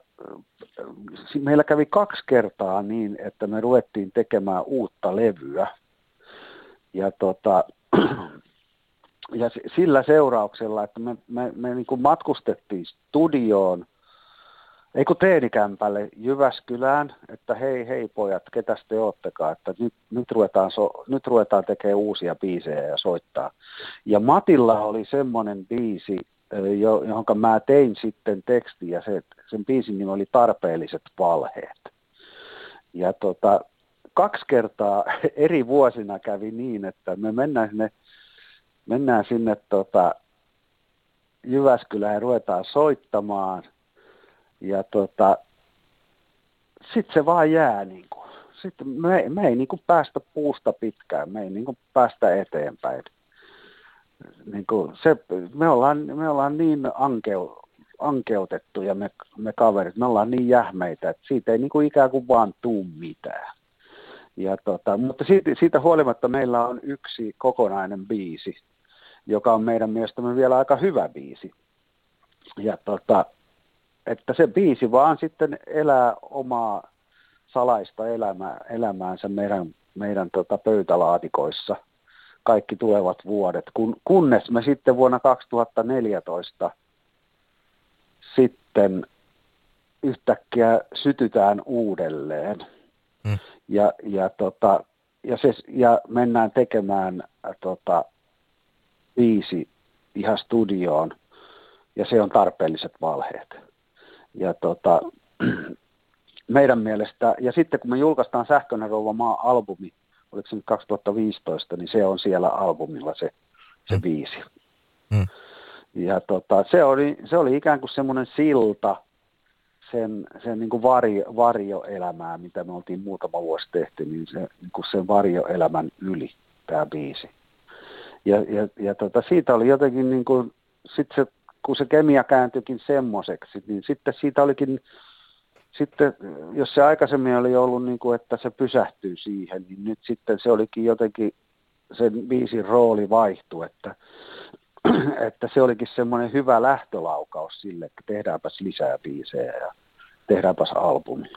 meillä kävi kaksi kertaa niin, että me ruvettiin tekemään uutta levyä. Ja, tota, ja sillä seurauksella, että me, me, me niin kuin matkustettiin studioon, ei kun teenikämpälle Jyväskylään, että hei hei pojat, ketäs te oottekaan, että nyt, nyt, ruvetaan, so, nyt ruvetaan tekemään uusia biisejä ja soittaa. Ja Matilla oli semmoinen biisi, johon mä tein sitten teksti ja se, sen biisin nimi oli Tarpeelliset valheet. Ja tota, kaksi kertaa eri vuosina kävi niin, että me mennään sinne, mennään sinne tota, Jyväskylään ja ruvetaan soittamaan. Ja tota, sitten se vaan jää niin kuin. Sitten me, me ei niin kuin päästä puusta pitkään, me ei niin kuin päästä eteenpäin niin kuin se, me, ollaan, me ollaan niin ankeu, ankeutettuja me, me kaverit, me ollaan niin jähmeitä, että siitä ei niin kuin ikään kuin vaan tuu mitään. Ja tota, mutta siitä, siitä huolimatta meillä on yksi kokonainen biisi, joka on meidän mielestämme vielä aika hyvä biisi. Ja tota, että se biisi vaan sitten elää omaa salaista elämää, elämäänsä meidän, meidän tota pöytälaatikoissa – kaikki tulevat vuodet, kun, kunnes me sitten vuonna 2014 sitten yhtäkkiä sytytään uudelleen. Hmm. Ja, ja, tota, ja, se, ja mennään tekemään äh, tota, viisi ihan studioon, ja se on tarpeelliset valheet. Ja tota, meidän mielestä, ja sitten kun me julkaistaan Sähköinen rouva maa-albumi, oliko se nyt 2015, niin se on siellä albumilla se, se mm. biisi. Mm. Ja tota, se, oli, se oli ikään kuin semmoinen silta sen, sen niin kuin varjo, varjoelämää, mitä me oltiin muutama vuosi tehty, niin, se, niin kuin sen varjoelämän yli tämä biisi. Ja, ja, ja tota, siitä oli jotenkin, niin kuin, sit se, kun se kemia kääntyikin semmoiseksi, niin sitten siitä olikin sitten jos se aikaisemmin oli ollut niin kuin, että se pysähtyy siihen, niin nyt sitten se olikin jotenkin, sen biisin rooli vaihtui, että, että se olikin semmoinen hyvä lähtölaukaus sille, että tehdäänpäs lisää biisejä ja tehdäänpäs albumi.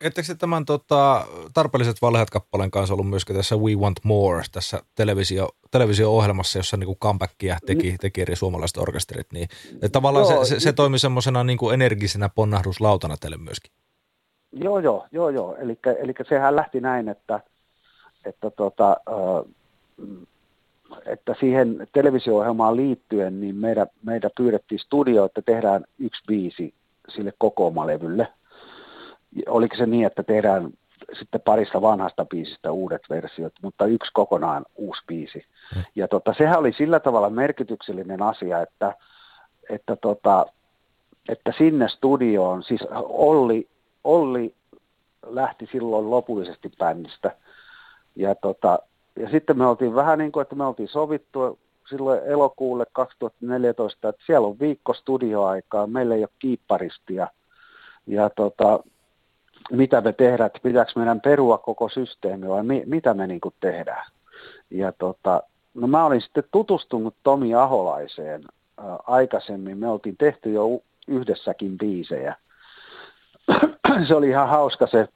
Ettekö se tämän tota, tarpeelliset valheet kappaleen kanssa ollut myöskin tässä We Want More, tässä televisio, televisio-ohjelmassa, jossa niin comebackia teki, teki eri suomalaiset orkesterit, niin että tavallaan joo, se, se, se toimi semmoisena niin kuin energisenä ponnahduslautana teille myöskin. Joo, joo, joo, joo. Eli, eli sehän lähti näin, että, että, tota, että siihen televisio-ohjelmaan liittyen, niin meidän, meidän pyydettiin studio, että tehdään yksi biisi sille kokoomalevylle – oliko se niin, että tehdään sitten parista vanhasta biisistä uudet versiot, mutta yksi kokonaan uusi biisi. Hmm. Ja tota, sehän oli sillä tavalla merkityksellinen asia, että, että, tota, että sinne studioon, siis Olli, Olli lähti silloin lopullisesti bändistä. Ja, tota, ja sitten me oltiin vähän niin kuin, että me oltiin sovittu silloin elokuulle 2014, että siellä on viikko studioaikaa, meillä ei ole kiipparistia. Ja tota, mitä me tehdään, että pitääkö meidän perua koko systeemi vai mi, mitä me niin tehdään. Ja tota, no mä olin sitten tutustunut Tomi Aholaiseen ää, aikaisemmin. Me oltiin tehty jo yhdessäkin biisejä. se oli ihan hauska se.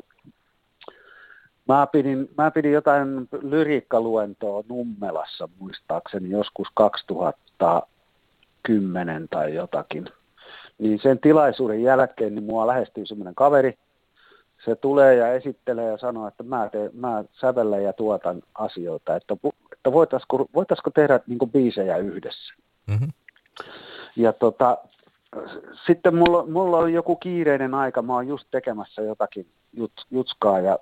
Mä pidin, mä pidin jotain lyriikkaluentoa Nummelassa muistaakseni joskus 2010 tai jotakin. Niin sen tilaisuuden jälkeen niin mua lähestyi semmoinen kaveri, se tulee ja esittelee ja sanoo, että mä, teen, mä sävellen ja tuotan asioita, että, että voitaisiko, voitaisiko tehdä niin kuin biisejä yhdessä. Mm-hmm. Ja tota, sitten mulla, mulla oli joku kiireinen aika, mä oon just tekemässä jotakin jut, jutskaa ja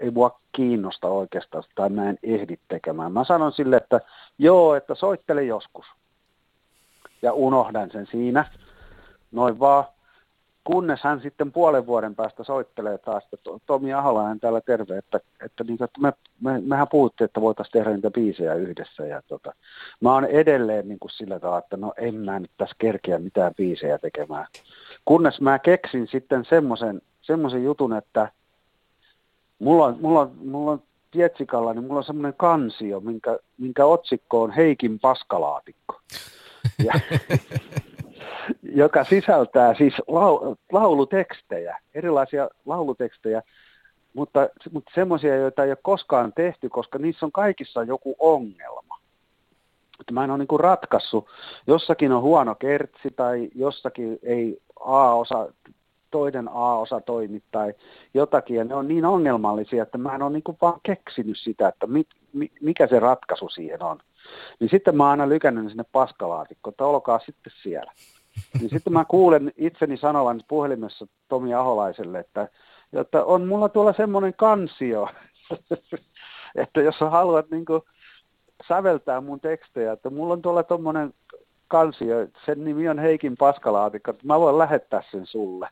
ei mua kiinnosta oikeastaan tai mä en ehdi tekemään. Mä sanon sille, että joo, että soittele joskus. Ja unohdan sen siinä, noin vaan. Kunnes hän sitten puolen vuoden päästä soittelee taas, että Tomi Aholainen täällä terve, että, että, niin, että me, me, mehän puhuttiin, että voitaisiin tehdä niitä biisejä yhdessä. Ja tota, mä oon edelleen niin kuin sillä tavalla, että no en mä nyt tässä kerkeä mitään biisejä tekemään. Kunnes mä keksin sitten semmoisen semmoisen jutun, että mulla on, mulla on, mulla on Pietsikalla, niin mulla on semmoinen kansio, minkä, minkä otsikko on Heikin paskalaatikko. Ja, joka sisältää siis lau, laulutekstejä, erilaisia laulutekstejä, mutta, mutta semmoisia, joita ei ole koskaan tehty, koska niissä on kaikissa joku ongelma. Että mä en ole niin ratkaissut, jossakin on huono kertsi tai jossakin ei A-osa, toinen A-osa toimi tai jotakin, ja ne on niin ongelmallisia, että mä en ole niin vaan keksinyt sitä, että mit, mikä se ratkaisu siihen on. Niin sitten mä oon aina lykännyt sinne paskalaatikkoon, että olkaa sitten siellä. Niin sitten mä kuulen itseni sanovan puhelimessa Tomi Aholaiselle, että, että on mulla tuolla semmoinen kansio, että jos sä haluat niin säveltää mun tekstejä, että mulla on tuolla tuommoinen kansio, sen nimi on Heikin Paskalaatikko, että mä voin lähettää sen sulle.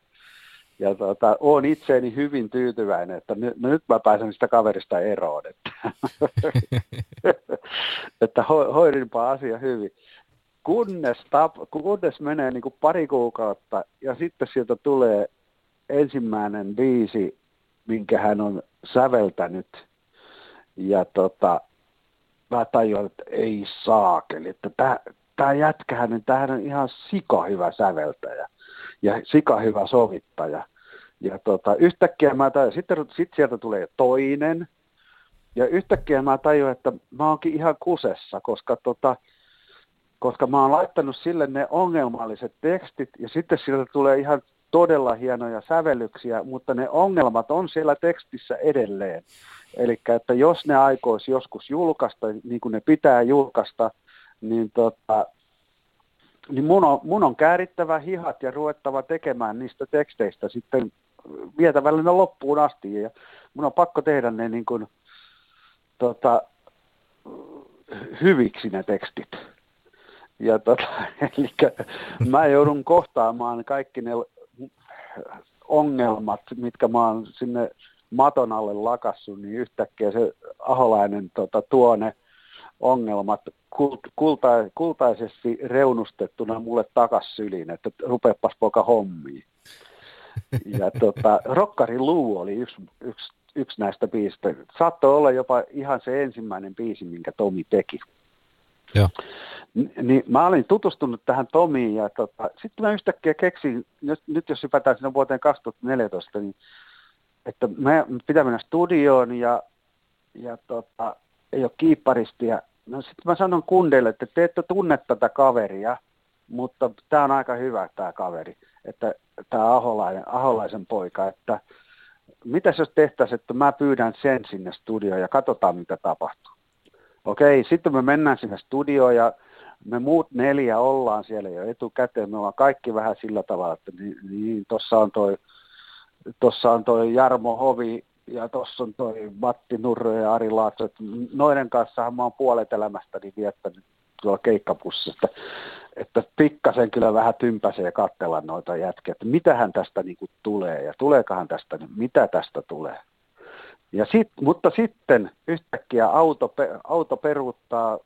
Ja tota, olen itseeni hyvin tyytyväinen, että nyt, no nyt mä pääsen sitä kaverista eroon, että, että ho, hoidinpa asia hyvin kunnes, tap, kunnes menee niin kuin pari kuukautta ja sitten sieltä tulee ensimmäinen biisi, minkä hän on säveltänyt. Ja tota, mä tajuan, että ei saakeli, että tämä, tämä jätkähän, niin tämähän on ihan sika hyvä säveltäjä ja sika hyvä sovittaja. Ja tota, yhtäkkiä mä tajuan, sitten sit sieltä tulee toinen, ja yhtäkkiä mä tajuan, että mä oonkin ihan kusessa, koska tota, koska mä oon laittanut sille ne ongelmalliset tekstit ja sitten sieltä tulee ihan todella hienoja sävellyksiä, mutta ne ongelmat on siellä tekstissä edelleen. Eli että jos ne aikoisi joskus julkaista, niin kuin ne pitää julkaista, niin, tota, niin mun, on, mun on käärittävä hihat ja ruvettava tekemään niistä teksteistä sitten vietävällä ne loppuun asti. Ja mun on pakko tehdä ne niin kuin, tota, hyviksi ne tekstit. Ja tota, eli mä joudun kohtaamaan kaikki ne ongelmat, mitkä mä oon sinne maton alle lakassut, niin yhtäkkiä se aholainen tota, tuo ne ongelmat kult, kulta, kultaisesti reunustettuna mulle takas syliin, että rupeapas poka hommiin. Ja tota, Rokkarin luu oli yksi, yksi, yksi näistä biisistä. Saattoi olla jopa ihan se ensimmäinen biisi, minkä Tomi teki. Joo. Niin mä olin tutustunut tähän Tomiin ja tota, sitten mä yhtäkkiä keksin, nyt, nyt jos hypätään sinne vuoteen 2014, niin että mä pitää mennä studioon ja, ja tota, ei ole kiipparistia. No sitten mä sanon kundeille, että te ette tunne tätä kaveria, mutta tämä on aika hyvä tämä kaveri, että tämä Aholainen, Aholaisen poika, että mitäs jos tehtäisiin, että mä pyydän sen sinne studioon ja katsotaan mitä tapahtuu. Okei, sitten me mennään sinne studioon ja me muut neljä ollaan siellä jo etukäteen. Me ollaan kaikki vähän sillä tavalla, että niin, niin tuossa on toi, tossa on toi Jarmo Hovi ja tuossa on toi Matti Nurro ja Ari Laatso. Että noiden kanssa mä oon puolet elämästäni viettänyt tuolla keikkapussista. Että pikkasen kyllä vähän tympäsee katsella noita jätkiä, että mitähän tästä niin tulee ja tuleekohan tästä, niin mitä tästä tulee. Ja sit, mutta sitten yhtäkkiä auto, auto peruuttaa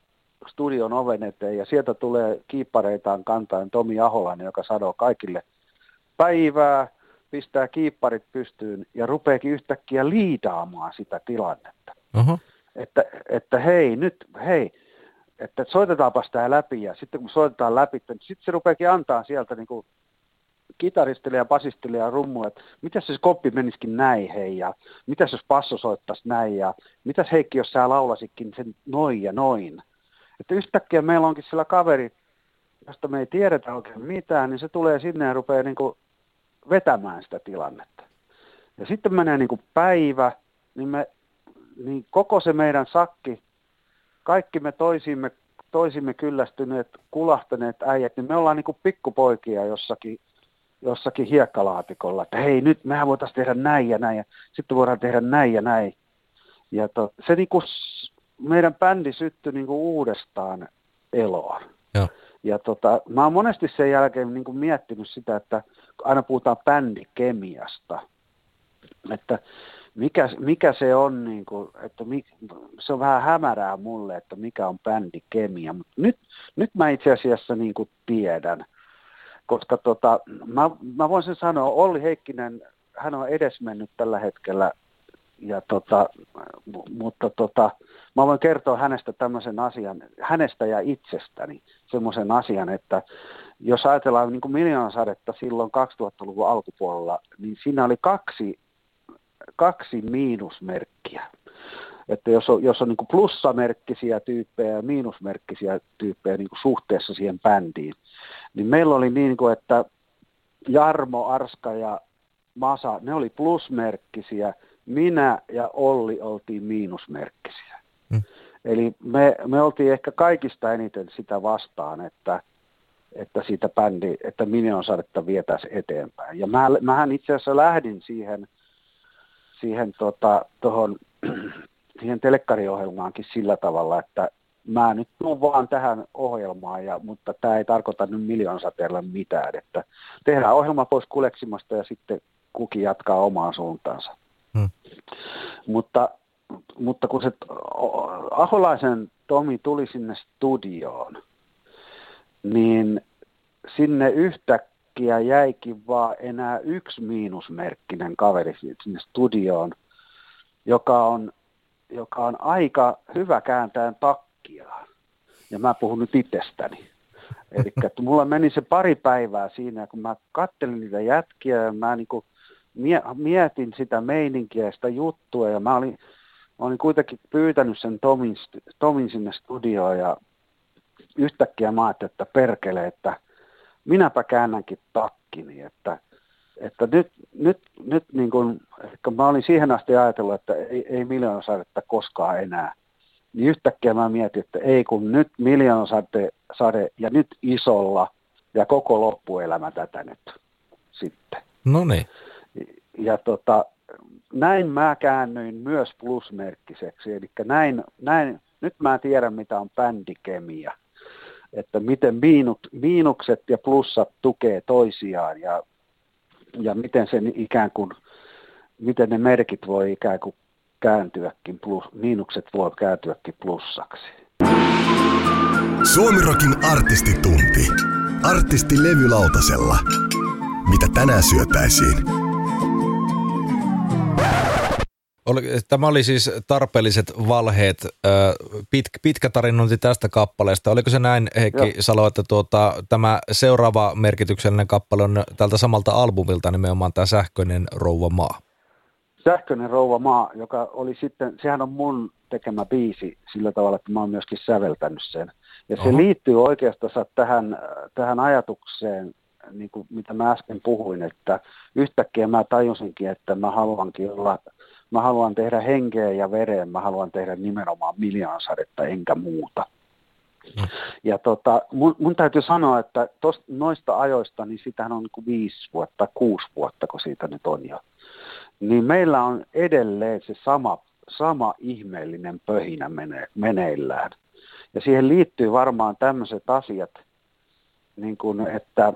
studion oven eteen ja sieltä tulee kiippareitaan kantain Tomi Aholainen, joka sanoo kaikille päivää, pistää kiipparit pystyyn ja rupeekin yhtäkkiä liidaamaan sitä tilannetta. Uh-huh. Että, että hei, nyt, hei, että soitetaanpas tämä läpi ja sitten kun soitetaan läpi, niin sitten se rupeakin antaa sieltä niin kuin kitaristille ja basistille ja rummu, että mitäs se koppi menisikin näin hei ja mitäs jos passo soittaisi näin ja mitäs Heikki, jos sä laulasitkin sen noin ja noin. Että yhtäkkiä meillä onkin sillä kaveri, josta me ei tiedetä oikein mitään, niin se tulee sinne ja rupeaa niin kuin vetämään sitä tilannetta. Ja sitten menee niin kuin päivä, niin, me, niin koko se meidän sakki, kaikki me toisimme, toisimme kyllästyneet, kulahtaneet äijät, niin me ollaan niin kuin pikkupoikia jossakin, jossakin hiekkalaatikolla, että hei nyt mehän voitaisiin tehdä näin ja näin ja sitten voidaan tehdä näin ja näin. Ja to, se niin kuin meidän bändi syttyi niin kuin uudestaan eloon. Joo. Ja tota, mä oon monesti sen jälkeen niin kuin miettinyt sitä, että aina puhutaan bändikemiasta, että mikä, mikä se on, niin kuin, että mi, se on vähän hämärää mulle, että mikä on bändikemia, mutta nyt, nyt mä itse asiassa niin kuin tiedän, koska tota, mä, mä voin sen sanoa, Olli Heikkinen, hän on edesmennyt tällä hetkellä, ja tota, mutta tota, mä voin kertoa hänestä tämmöisen asian, hänestä ja itsestäni semmoisen asian, että jos ajatellaan niin miljoonasadetta silloin 2000-luvun alkupuolella, niin siinä oli kaksi, kaksi miinusmerkkiä. Että jos on, jos on niin plussamerkkisiä tyyppejä ja miinusmerkkisiä tyyppejä niin suhteessa siihen bändiin, niin meillä oli niin kuin, että Jarmo, Arska ja Masa, ne oli plusmerkkisiä, minä ja Olli oltiin miinusmerkkisiä. Hmm. Eli me, me oltiin ehkä kaikista eniten sitä vastaan, että, että siitä bändi, että Minion sadetta vietäisi eteenpäin. Ja mä, mähän itse asiassa lähdin siihen, siihen, tota, tohon, siihen telekkariohjelmaankin sillä tavalla, että mä nyt tuun vaan tähän ohjelmaan, ja, mutta tämä ei tarkoita nyt miljoonsateella mitään, että tehdään ohjelma pois kuleksimasta ja sitten kukin jatkaa omaan suuntaansa. Hmm. Mutta, mutta kun se Aholaisen Tomi tuli sinne studioon, niin sinne yhtäkkiä jäikin vaan enää yksi miinusmerkkinen kaveri sinne studioon, joka on, joka on aika hyvä kääntäen takkia. Ja mä puhun nyt itsestäni. Eli mulla meni se pari päivää siinä, kun mä kattelin niitä jätkiä ja mä niin mietin sitä meininkiä ja sitä juttua ja mä olin, mä olin kuitenkin pyytänyt sen Tomin, Tomin sinne studioon ja yhtäkkiä mä ajattelin, että perkele, että minäpä käännänkin takkini, että, että nyt, nyt, nyt niin kuin, että mä olin siihen asti ajatellut, että ei, ei miljoonasadetta koskaan enää. Niin yhtäkkiä mä mietin, että ei kun nyt miljoonasadetta sade ja nyt isolla ja koko loppuelämä tätä nyt sitten. No niin. Ja tota, näin mä käännyin myös plusmerkkiseksi, eli näin, näin, nyt mä tiedän mitä on bändikemia, että miten miinut, miinukset ja plussat tukee toisiaan ja, ja miten sen ikään kuin, miten ne merkit voi ikään kuin kääntyäkin, plus, miinukset voi kääntyäkin plussaksi. Suomirokin artistitunti. Artisti levylautasella. Mitä tänään syötäisiin? Tämä oli siis tarpeelliset valheet, pit, pitkä tarinointi tästä kappaleesta. Oliko se näin, Heikki Joo. Salo, että tuota, tämä seuraava merkityksellinen kappale on tältä samalta albumilta nimenomaan tämä Sähköinen rouva maa? Sähköinen rouva maa, joka oli sitten, sehän on mun tekemä biisi sillä tavalla, että mä oon myöskin säveltänyt sen. Ja se Oho. liittyy oikeastaan tähän, tähän ajatukseen, niin kuin mitä mä äsken puhuin, että yhtäkkiä mä tajusinkin, että mä haluankin olla, mä haluan tehdä henkeä ja vereen, mä haluan tehdä nimenomaan miljoonsadetta enkä muuta. Mm. Ja tota, mun, mun täytyy sanoa, että tosta, noista ajoista, niin sitähän on niin viisi vuotta, kuusi vuotta, kun siitä nyt on jo. Niin meillä on edelleen se sama, sama ihmeellinen pöhinä mene, meneillään. Ja siihen liittyy varmaan tämmöiset asiat, niin kuin, että,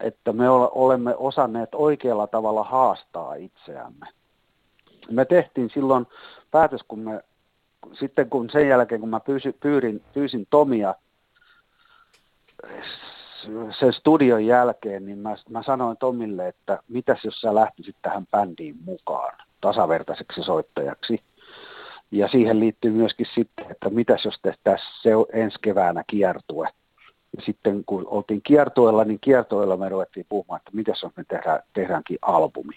että me olemme osanneet oikealla tavalla haastaa itseämme. Me tehtiin silloin päätös, kun me, sitten kun sen jälkeen, kun mä pyysin, pyyrin, pyysin Tomia sen studion jälkeen, niin mä, mä sanoin Tomille, että mitäs jos sä lähtisit tähän bändiin mukaan tasavertaiseksi soittajaksi. Ja siihen liittyy myöskin sitten, että mitäs jos tehtäisiin se ensi keväänä kiertue. Ja sitten kun oltiin kiertueella, niin kiertueella me ruvettiin puhumaan, että mitäs jos me tehdään, tehdäänkin albumi.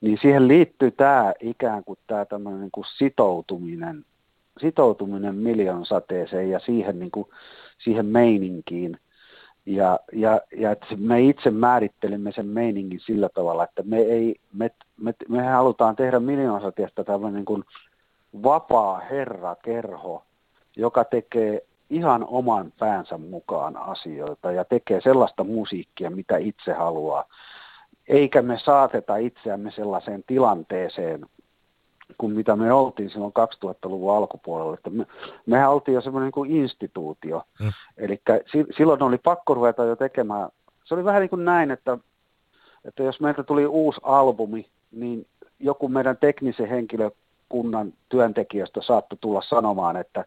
Niin siihen liittyy tämä ikään kuin tämä tämmöinen niin kuin sitoutuminen, sitoutuminen miljoon sateeseen ja siihen, niin kuin, siihen meininkiin. Ja, ja, ja että me itse määrittelimme sen meiningin sillä tavalla, että me, ei, me, me, me halutaan tehdä miljoonasatiestä tämmöinen niin kuin vapaa herrakerho, joka tekee ihan oman päänsä mukaan asioita ja tekee sellaista musiikkia, mitä itse haluaa. Eikä me saateta itseämme sellaiseen tilanteeseen, kuin mitä me oltiin silloin 2000-luvun alkupuolella. Että me, mehän oltiin jo semmoinen niin kuin instituutio. Mm. Eli silloin oli pakko ruveta jo tekemään. Se oli vähän niin kuin näin, että, että jos meiltä tuli uusi albumi, niin joku meidän teknisen henkilökunnan työntekijöistä saattoi tulla sanomaan, että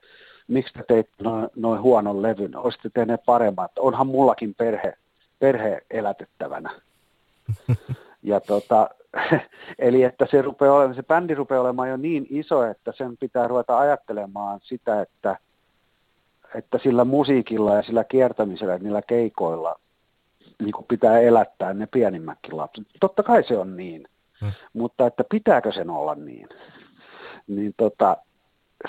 miksi te teit noin, noin huonon levyn, olisitte tehneet paremmat, onhan mullakin perhe, perhe elätettävänä. Ja tota, eli että se, rupeaa olemaan, se bändi rupeaa olemaan jo niin iso, että sen pitää ruveta ajattelemaan sitä, että, että sillä musiikilla ja sillä kiertämisellä, niillä keikoilla niin kuin pitää elättää ne pienimmätkin lapset. Totta kai se on niin, hmm. mutta että pitääkö sen olla niin? Niin tota,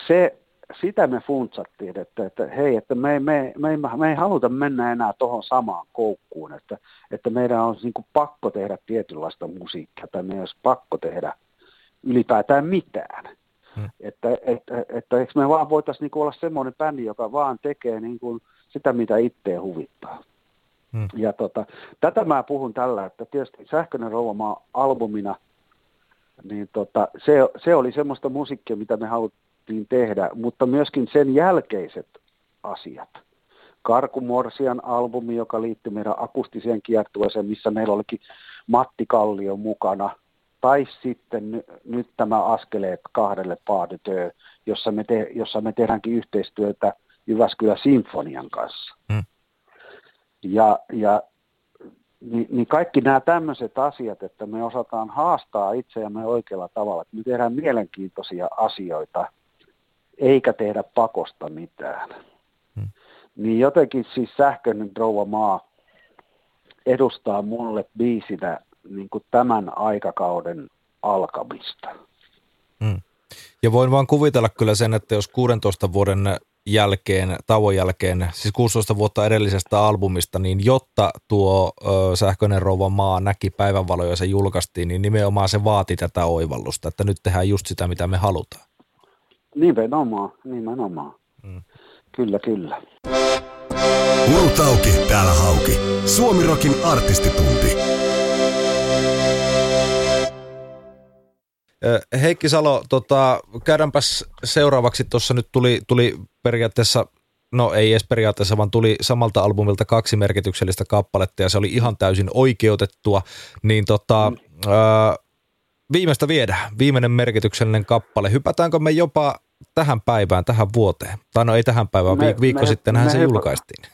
se, sitä me funtsattiin, että, että hei, että me, me, me, me, me ei haluta mennä enää tuohon samaan koukkuun, että, että meidän on niin kuin pakko tehdä tietynlaista musiikkia tai meidän olisi pakko tehdä ylipäätään mitään. Hmm. Että, että, että, että eikö me vaan voitaisiin niin olla semmoinen bändi, joka vaan tekee niin kuin sitä, mitä itseä huvittaa. Hmm. Ja tota, tätä mä puhun tällä, että tietysti Sähköinen Rouvamaa albumina, niin tota, se, se oli semmoista musiikkia, mitä me haluttiin haluttiin tehdä, mutta myöskin sen jälkeiset asiat. Karkumorsian albumi, joka liittyy meidän akustiseen kiertueeseen, missä meillä olikin Matti Kallio mukana, tai sitten ny, nyt tämä Askeleet kahdelle paadetöö, jossa me, te, jossa me tehdäänkin yhteistyötä Jyväskylä Sinfonian kanssa. Hmm. Ja, ja niin, niin kaikki nämä tämmöiset asiat, että me osataan haastaa itseämme oikealla tavalla, että me tehdään mielenkiintoisia asioita – eikä tehdä pakosta mitään. Hmm. Niin jotenkin siis sähköinen rouva maa edustaa mulle biisinä niin kuin tämän aikakauden alkamista. Hmm. Ja voin vaan kuvitella kyllä sen, että jos 16 vuoden jälkeen, tauon jälkeen, siis 16 vuotta edellisestä albumista, niin jotta tuo ö, Sähköinen rouva maa näki päivänvaloja ja se julkaistiin, niin nimenomaan se vaati tätä oivallusta, että nyt tehdään just sitä, mitä me halutaan. Nimenomaan, nimenomaan. Mm. Kyllä, kyllä. Urut auki, täällä hauki. Suomirokin artistitunti. Heikki Salo, tota, käydäänpäs seuraavaksi. Tuossa nyt tuli, tuli periaatteessa, no ei edes periaatteessa, vaan tuli samalta albumilta kaksi merkityksellistä kappaletta ja se oli ihan täysin oikeutettua. Niin tota, mm. Viimeistä viedä, viimeinen merkityksellinen kappale. Hypätäänkö me jopa tähän päivään, tähän vuoteen? Tai no ei tähän päivään, me, viikko me, sittenhän me se hypä, julkaistiin.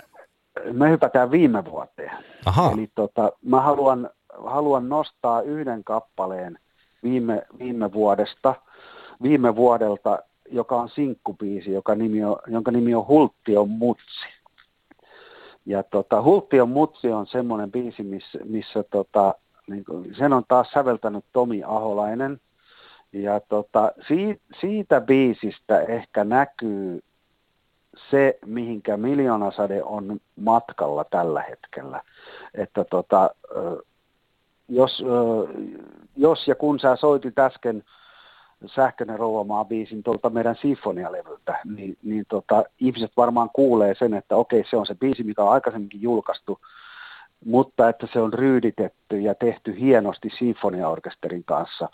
Me hypätään viime vuoteen. Aha. Eli tota, mä haluan, haluan nostaa yhden kappaleen viime, viime vuodesta, viime vuodelta, joka on sinkkupiisi, joka nimi on, jonka nimi on Hulttion mutsi. Ja tota, Hulttion mutsi on semmoinen biisi, missä, missä tota, niin kuin, sen on taas säveltänyt Tomi Aholainen. Ja tota, siitä, siitä biisistä ehkä näkyy se, mihinkä miljoonasade on matkalla tällä hetkellä. Että tota, jos, jos ja kun sä soitit äsken Sähköinen rouvamaa biisin tuolta meidän sinfonialevyltä, niin, niin tota, ihmiset varmaan kuulee sen, että okei, se on se biisi, mikä on aikaisemminkin julkaistu, mutta että se on ryyditetty ja tehty hienosti sinfoniaorkesterin kanssa.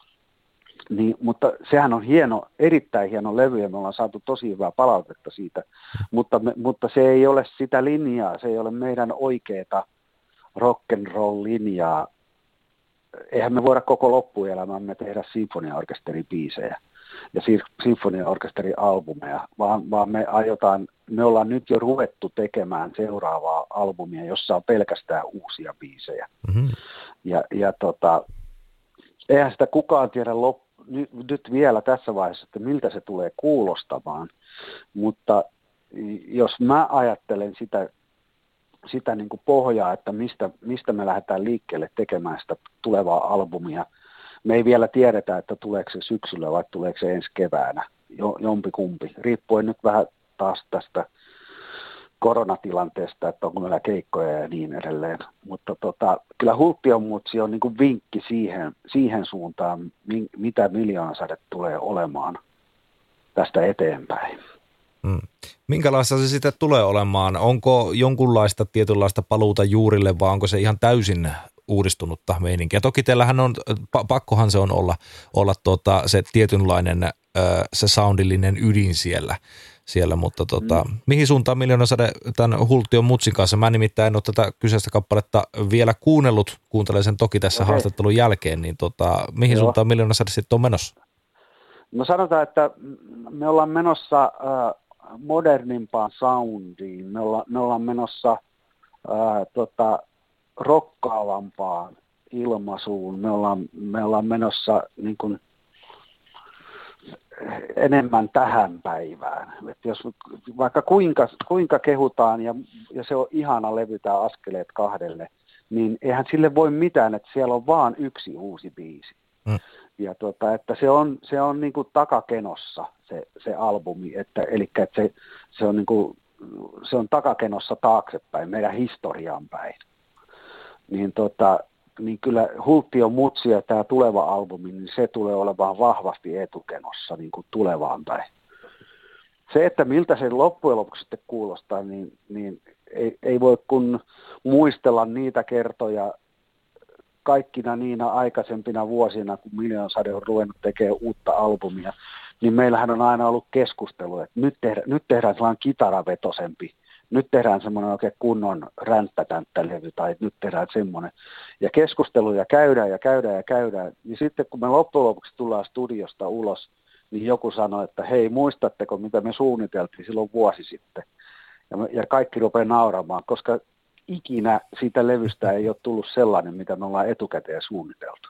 Niin, mutta sehän on hieno, erittäin hieno levy ja me ollaan saatu tosi hyvää palautetta siitä, mutta, me, mutta se ei ole sitä linjaa, se ei ole meidän oikeaa rock'n'roll-linjaa. Eihän me voida koko loppuelämämme tehdä sinfoniaorkesterin biisejä ja sinfoniaorkesteri-albumeja, vaan, vaan me aiotaan, me ollaan nyt jo ruvettu tekemään seuraavaa albumia, jossa on pelkästään uusia biisejä. Mm-hmm. Ja, ja tota, eihän sitä kukaan tiedä lop, nyt, nyt vielä tässä vaiheessa, että miltä se tulee kuulostamaan, mutta jos mä ajattelen sitä, sitä niin kuin pohjaa, että mistä, mistä me lähdetään liikkeelle tekemään sitä tulevaa albumia, me ei vielä tiedetä, että tuleeko se syksyllä vai tuleeko se ensi keväänä, jo, jompi kumpi, riippuen nyt vähän taas tästä koronatilanteesta, että onko meillä keikkoja ja niin edelleen. Mutta tota, kyllä Hulttion mutsi on niin kuin vinkki siihen, siihen suuntaan, mitä miljoonasade tulee olemaan tästä eteenpäin. Hmm. Minkälaista se sitten tulee olemaan? Onko jonkunlaista tietynlaista paluuta juurille vai onko se ihan täysin uudistunutta meininkiä. Toki teillähän on, pakkohan se on olla, olla tota, se tietynlainen se soundillinen ydin siellä, siellä mutta tota, mm. mihin suuntaan Miljoonansade tämän Hultion Mutsin kanssa? Mä nimittäin en ole tätä kyseistä kappaletta vielä kuunnellut, kuuntelen sen toki tässä okay. haastattelun jälkeen, niin tota, mihin Joo. suuntaan Miljoonansade sitten on menossa? No sanotaan, että me ollaan menossa äh, modernimpaan soundiin, me, olla, me ollaan menossa äh, tota, rokkaavampaan ilmaisuun, me ollaan, me ollaan menossa niin kuin, enemmän tähän päivään. Et jos vaikka kuinka, kuinka kehutaan ja, ja se on ihana levy tämä Askeleet kahdelle, niin eihän sille voi mitään, että siellä on vaan yksi uusi biisi. Mm. Ja tuota, että se on, se on niin kuin takakenossa se, se albumi, että, eli että se, se, on niin kuin, se on takakenossa taaksepäin, meidän historiaan päin. Niin tota, niin kyllä Hultti on mutsi ja tämä tuleva albumi, niin se tulee olemaan vahvasti etukenossa niin kuin tulevaan päin. Se, että miltä se loppujen lopuksi sitten kuulostaa, niin, niin ei, ei voi kun muistella niitä kertoja kaikkina niinä aikaisempina vuosina, kun Miljoon Sade on ruvennut tekemään uutta albumia, niin meillähän on aina ollut keskustelu, että nyt, tehdä, nyt tehdään sellainen kitaravetosempi nyt tehdään semmoinen oikein kunnon ränttätänttälevy tai nyt tehdään semmoinen. Ja keskusteluja käydään ja käydään ja käydään. Niin sitten kun me loppujen lopuksi tullaan studiosta ulos, niin joku sanoi, että hei muistatteko mitä me suunniteltiin silloin vuosi sitten. Ja, me, ja kaikki rupeaa nauramaan, koska ikinä siitä levystä ei ole tullut sellainen, mitä me ollaan etukäteen suunniteltu.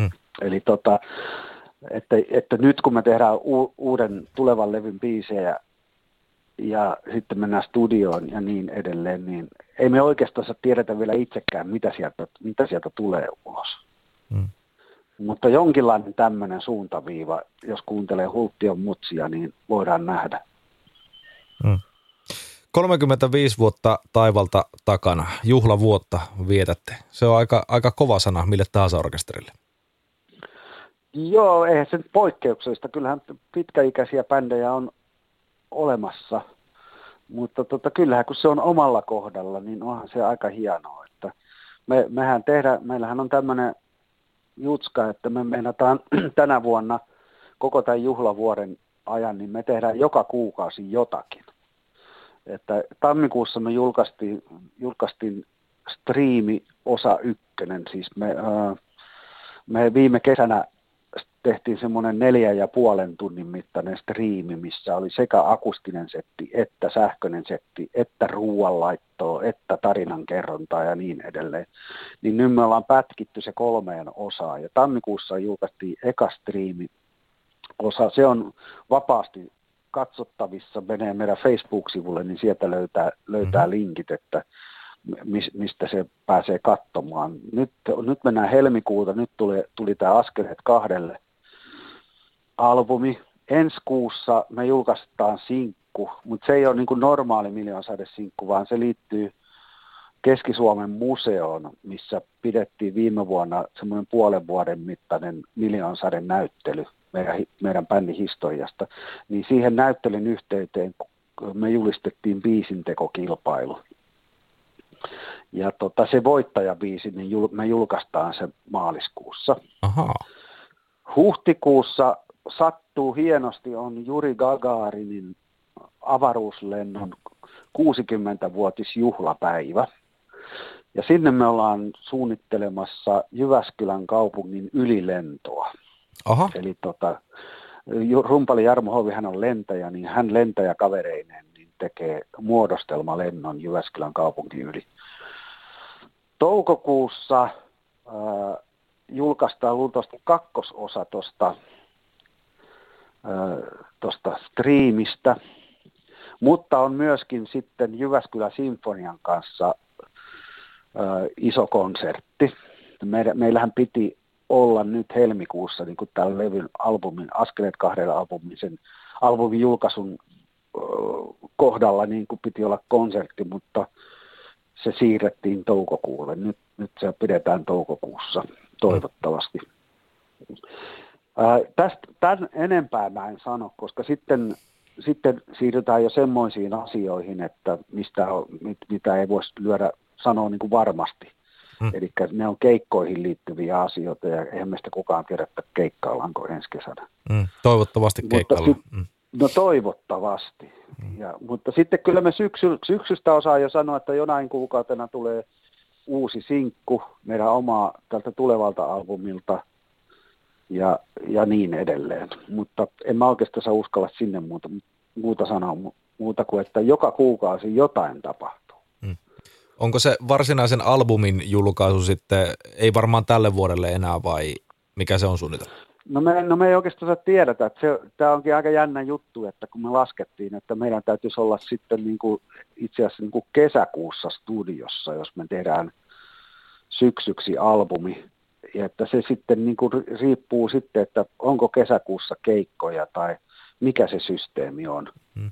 Hmm. Eli tota, että, että nyt kun me tehdään u, uuden tulevan levyn biisejä, ja sitten mennään studioon ja niin edelleen, niin ei me oikeastaan tiedetä vielä itsekään, mitä sieltä, mitä sieltä tulee ulos. Mm. Mutta jonkinlainen tämmöinen suuntaviiva, jos kuuntelee Hulttion mutsia, niin voidaan nähdä. Mm. 35 vuotta taivalta takana, juhlavuotta vietätte. Se on aika, aika kova sana mille tahansa orkesterille. Joo, eihän se poikkeuksellista. Kyllähän pitkäikäisiä bändejä on olemassa. Mutta tota, kyllähän kun se on omalla kohdalla, niin onhan se aika hienoa. Että me, mehän tehdä, meillähän on tämmöinen jutska, että me meinataan tänä vuonna koko tämän juhlavuoden ajan, niin me tehdään joka kuukausi jotakin. Että tammikuussa me julkaistiin, julkaistiin striimi osa ykkönen, siis me, ää, me viime kesänä tehtiin semmoinen neljä ja puolen tunnin mittainen striimi, missä oli sekä akustinen setti, että sähköinen setti, että ruoanlaittoa, että tarinan kerrontaa ja niin edelleen. Niin nyt me ollaan pätkitty se kolmeen osaan ja tammikuussa julkaistiin eka striimi osa. Se on vapaasti katsottavissa, menee meidän Facebook-sivulle, niin sieltä löytää, löytää mm-hmm. linkit, että mistä se pääsee katsomaan. Nyt, nyt mennään helmikuuta, nyt tuli, tuli tämä Askeleet kahdelle albumi. Ensi kuussa me julkaistaan sinkku, mutta se ei ole niin kuin normaali sinkku, vaan se liittyy Keski-Suomen museoon, missä pidettiin viime vuonna semmoinen puolen vuoden mittainen miljoonsaden näyttely meidän, meidän bändin historiasta. Niin siihen näyttelyn yhteyteen me julistettiin biisintekokilpailu. Ja tota, se voittajabiisi, niin jul, me julkaistaan se maaliskuussa. Aha. Huhtikuussa sattuu hienosti, on Juri Gagarinin avaruuslennon 60-vuotisjuhlapäivä. Ja sinne me ollaan suunnittelemassa Jyväskylän kaupungin ylilentoa. Aha. Eli tota, rumpali Jarmo Hovi, hän on lentäjä, niin hän lentäjäkavereineen niin tekee muodostelmalennon Jyväskylän kaupungin yli. Toukokuussa äh, julkaistaan luultavasti kakkososa tuosta tuosta striimistä, mutta on myöskin sitten Jyväskylä Sinfonian kanssa ö, iso konsertti. Meillä, meillähän piti olla nyt helmikuussa niin kuin tällä levyn albumin, Askeleet kahdella albumin, sen albumin julkaisun ö, kohdalla niin kuin piti olla konsertti, mutta se siirrettiin toukokuulle. Nyt, nyt se pidetään toukokuussa toivottavasti. Ää, tästä, tämän enempää mä en sano, koska sitten, sitten siirrytään jo semmoisiin asioihin, että mistä, mit, mitä ei voisi lyödä sanoa niin kuin varmasti. Mm. Eli ne on keikkoihin liittyviä asioita ja eihän meistä kukaan tiedä, että keikkaillanko ensi kesänä. Mm. Toivottavasti keikkaillaan. Mm. No toivottavasti. Mm. Ja, mutta sitten kyllä me syksy, syksystä osaa jo sanoa, että jonain kuukautena tulee uusi sinkku meidän omaa tältä tulevalta albumilta ja, ja niin edelleen. Mutta en mä oikeastaan uskalla sinne muuta, muuta sanoa muuta kuin, että joka kuukausi jotain tapahtuu. Mm. Onko se varsinaisen albumin julkaisu sitten, ei varmaan tälle vuodelle enää vai mikä se on suunnitelma? No me, no me ei oikeastaan tiedetä, tämä onkin aika jännä juttu, että kun me laskettiin, että meidän täytyisi olla sitten niin kuin, itse asiassa niin kuin kesäkuussa studiossa, jos me tehdään syksyksi albumi, ja että se sitten niin kuin riippuu sitten, että onko kesäkuussa keikkoja tai mikä se systeemi on. Hmm.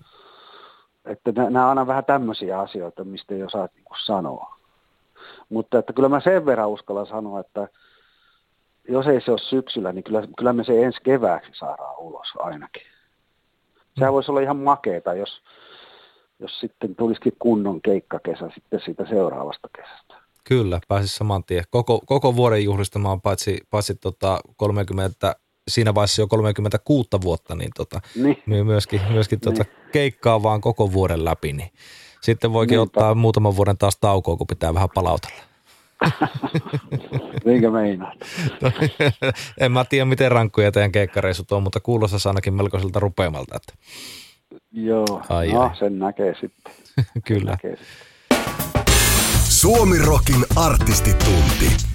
Että nämä on aina vähän tämmöisiä asioita, mistä ei osaa niin sanoa. Mutta että kyllä mä sen verran uskallan sanoa, että jos ei se ole syksyllä, niin kyllä, kyllä me se ensi kevääksi saadaan ulos ainakin. Sehän mm. voisi olla ihan makeeta, jos, jos sitten tulisikin kunnon keikkakesä sitten siitä seuraavasta kesästä. Kyllä, pääsisi saman tien. Koko, koko vuoden juhlistamaan paitsi, paitsi tota 30, siinä vaiheessa jo 36 vuotta, niin, tota, niin. myöskin, myöskin tota niin. keikkaa vaan koko vuoden läpi, niin sitten voikin Niinpä. ottaa muutaman vuoden taas taukoa, kun pitää vähän palautella. Minkä meinaat? en mä tiedä, miten rankkuja teidän keikkareissut on, mutta kuulostaa ainakin melkoiselta rupeamalta. Että... Joo, ai, no, ai. sen näkee sitten. Kyllä. Näkee sitten. Suomi Rokin artistitunti.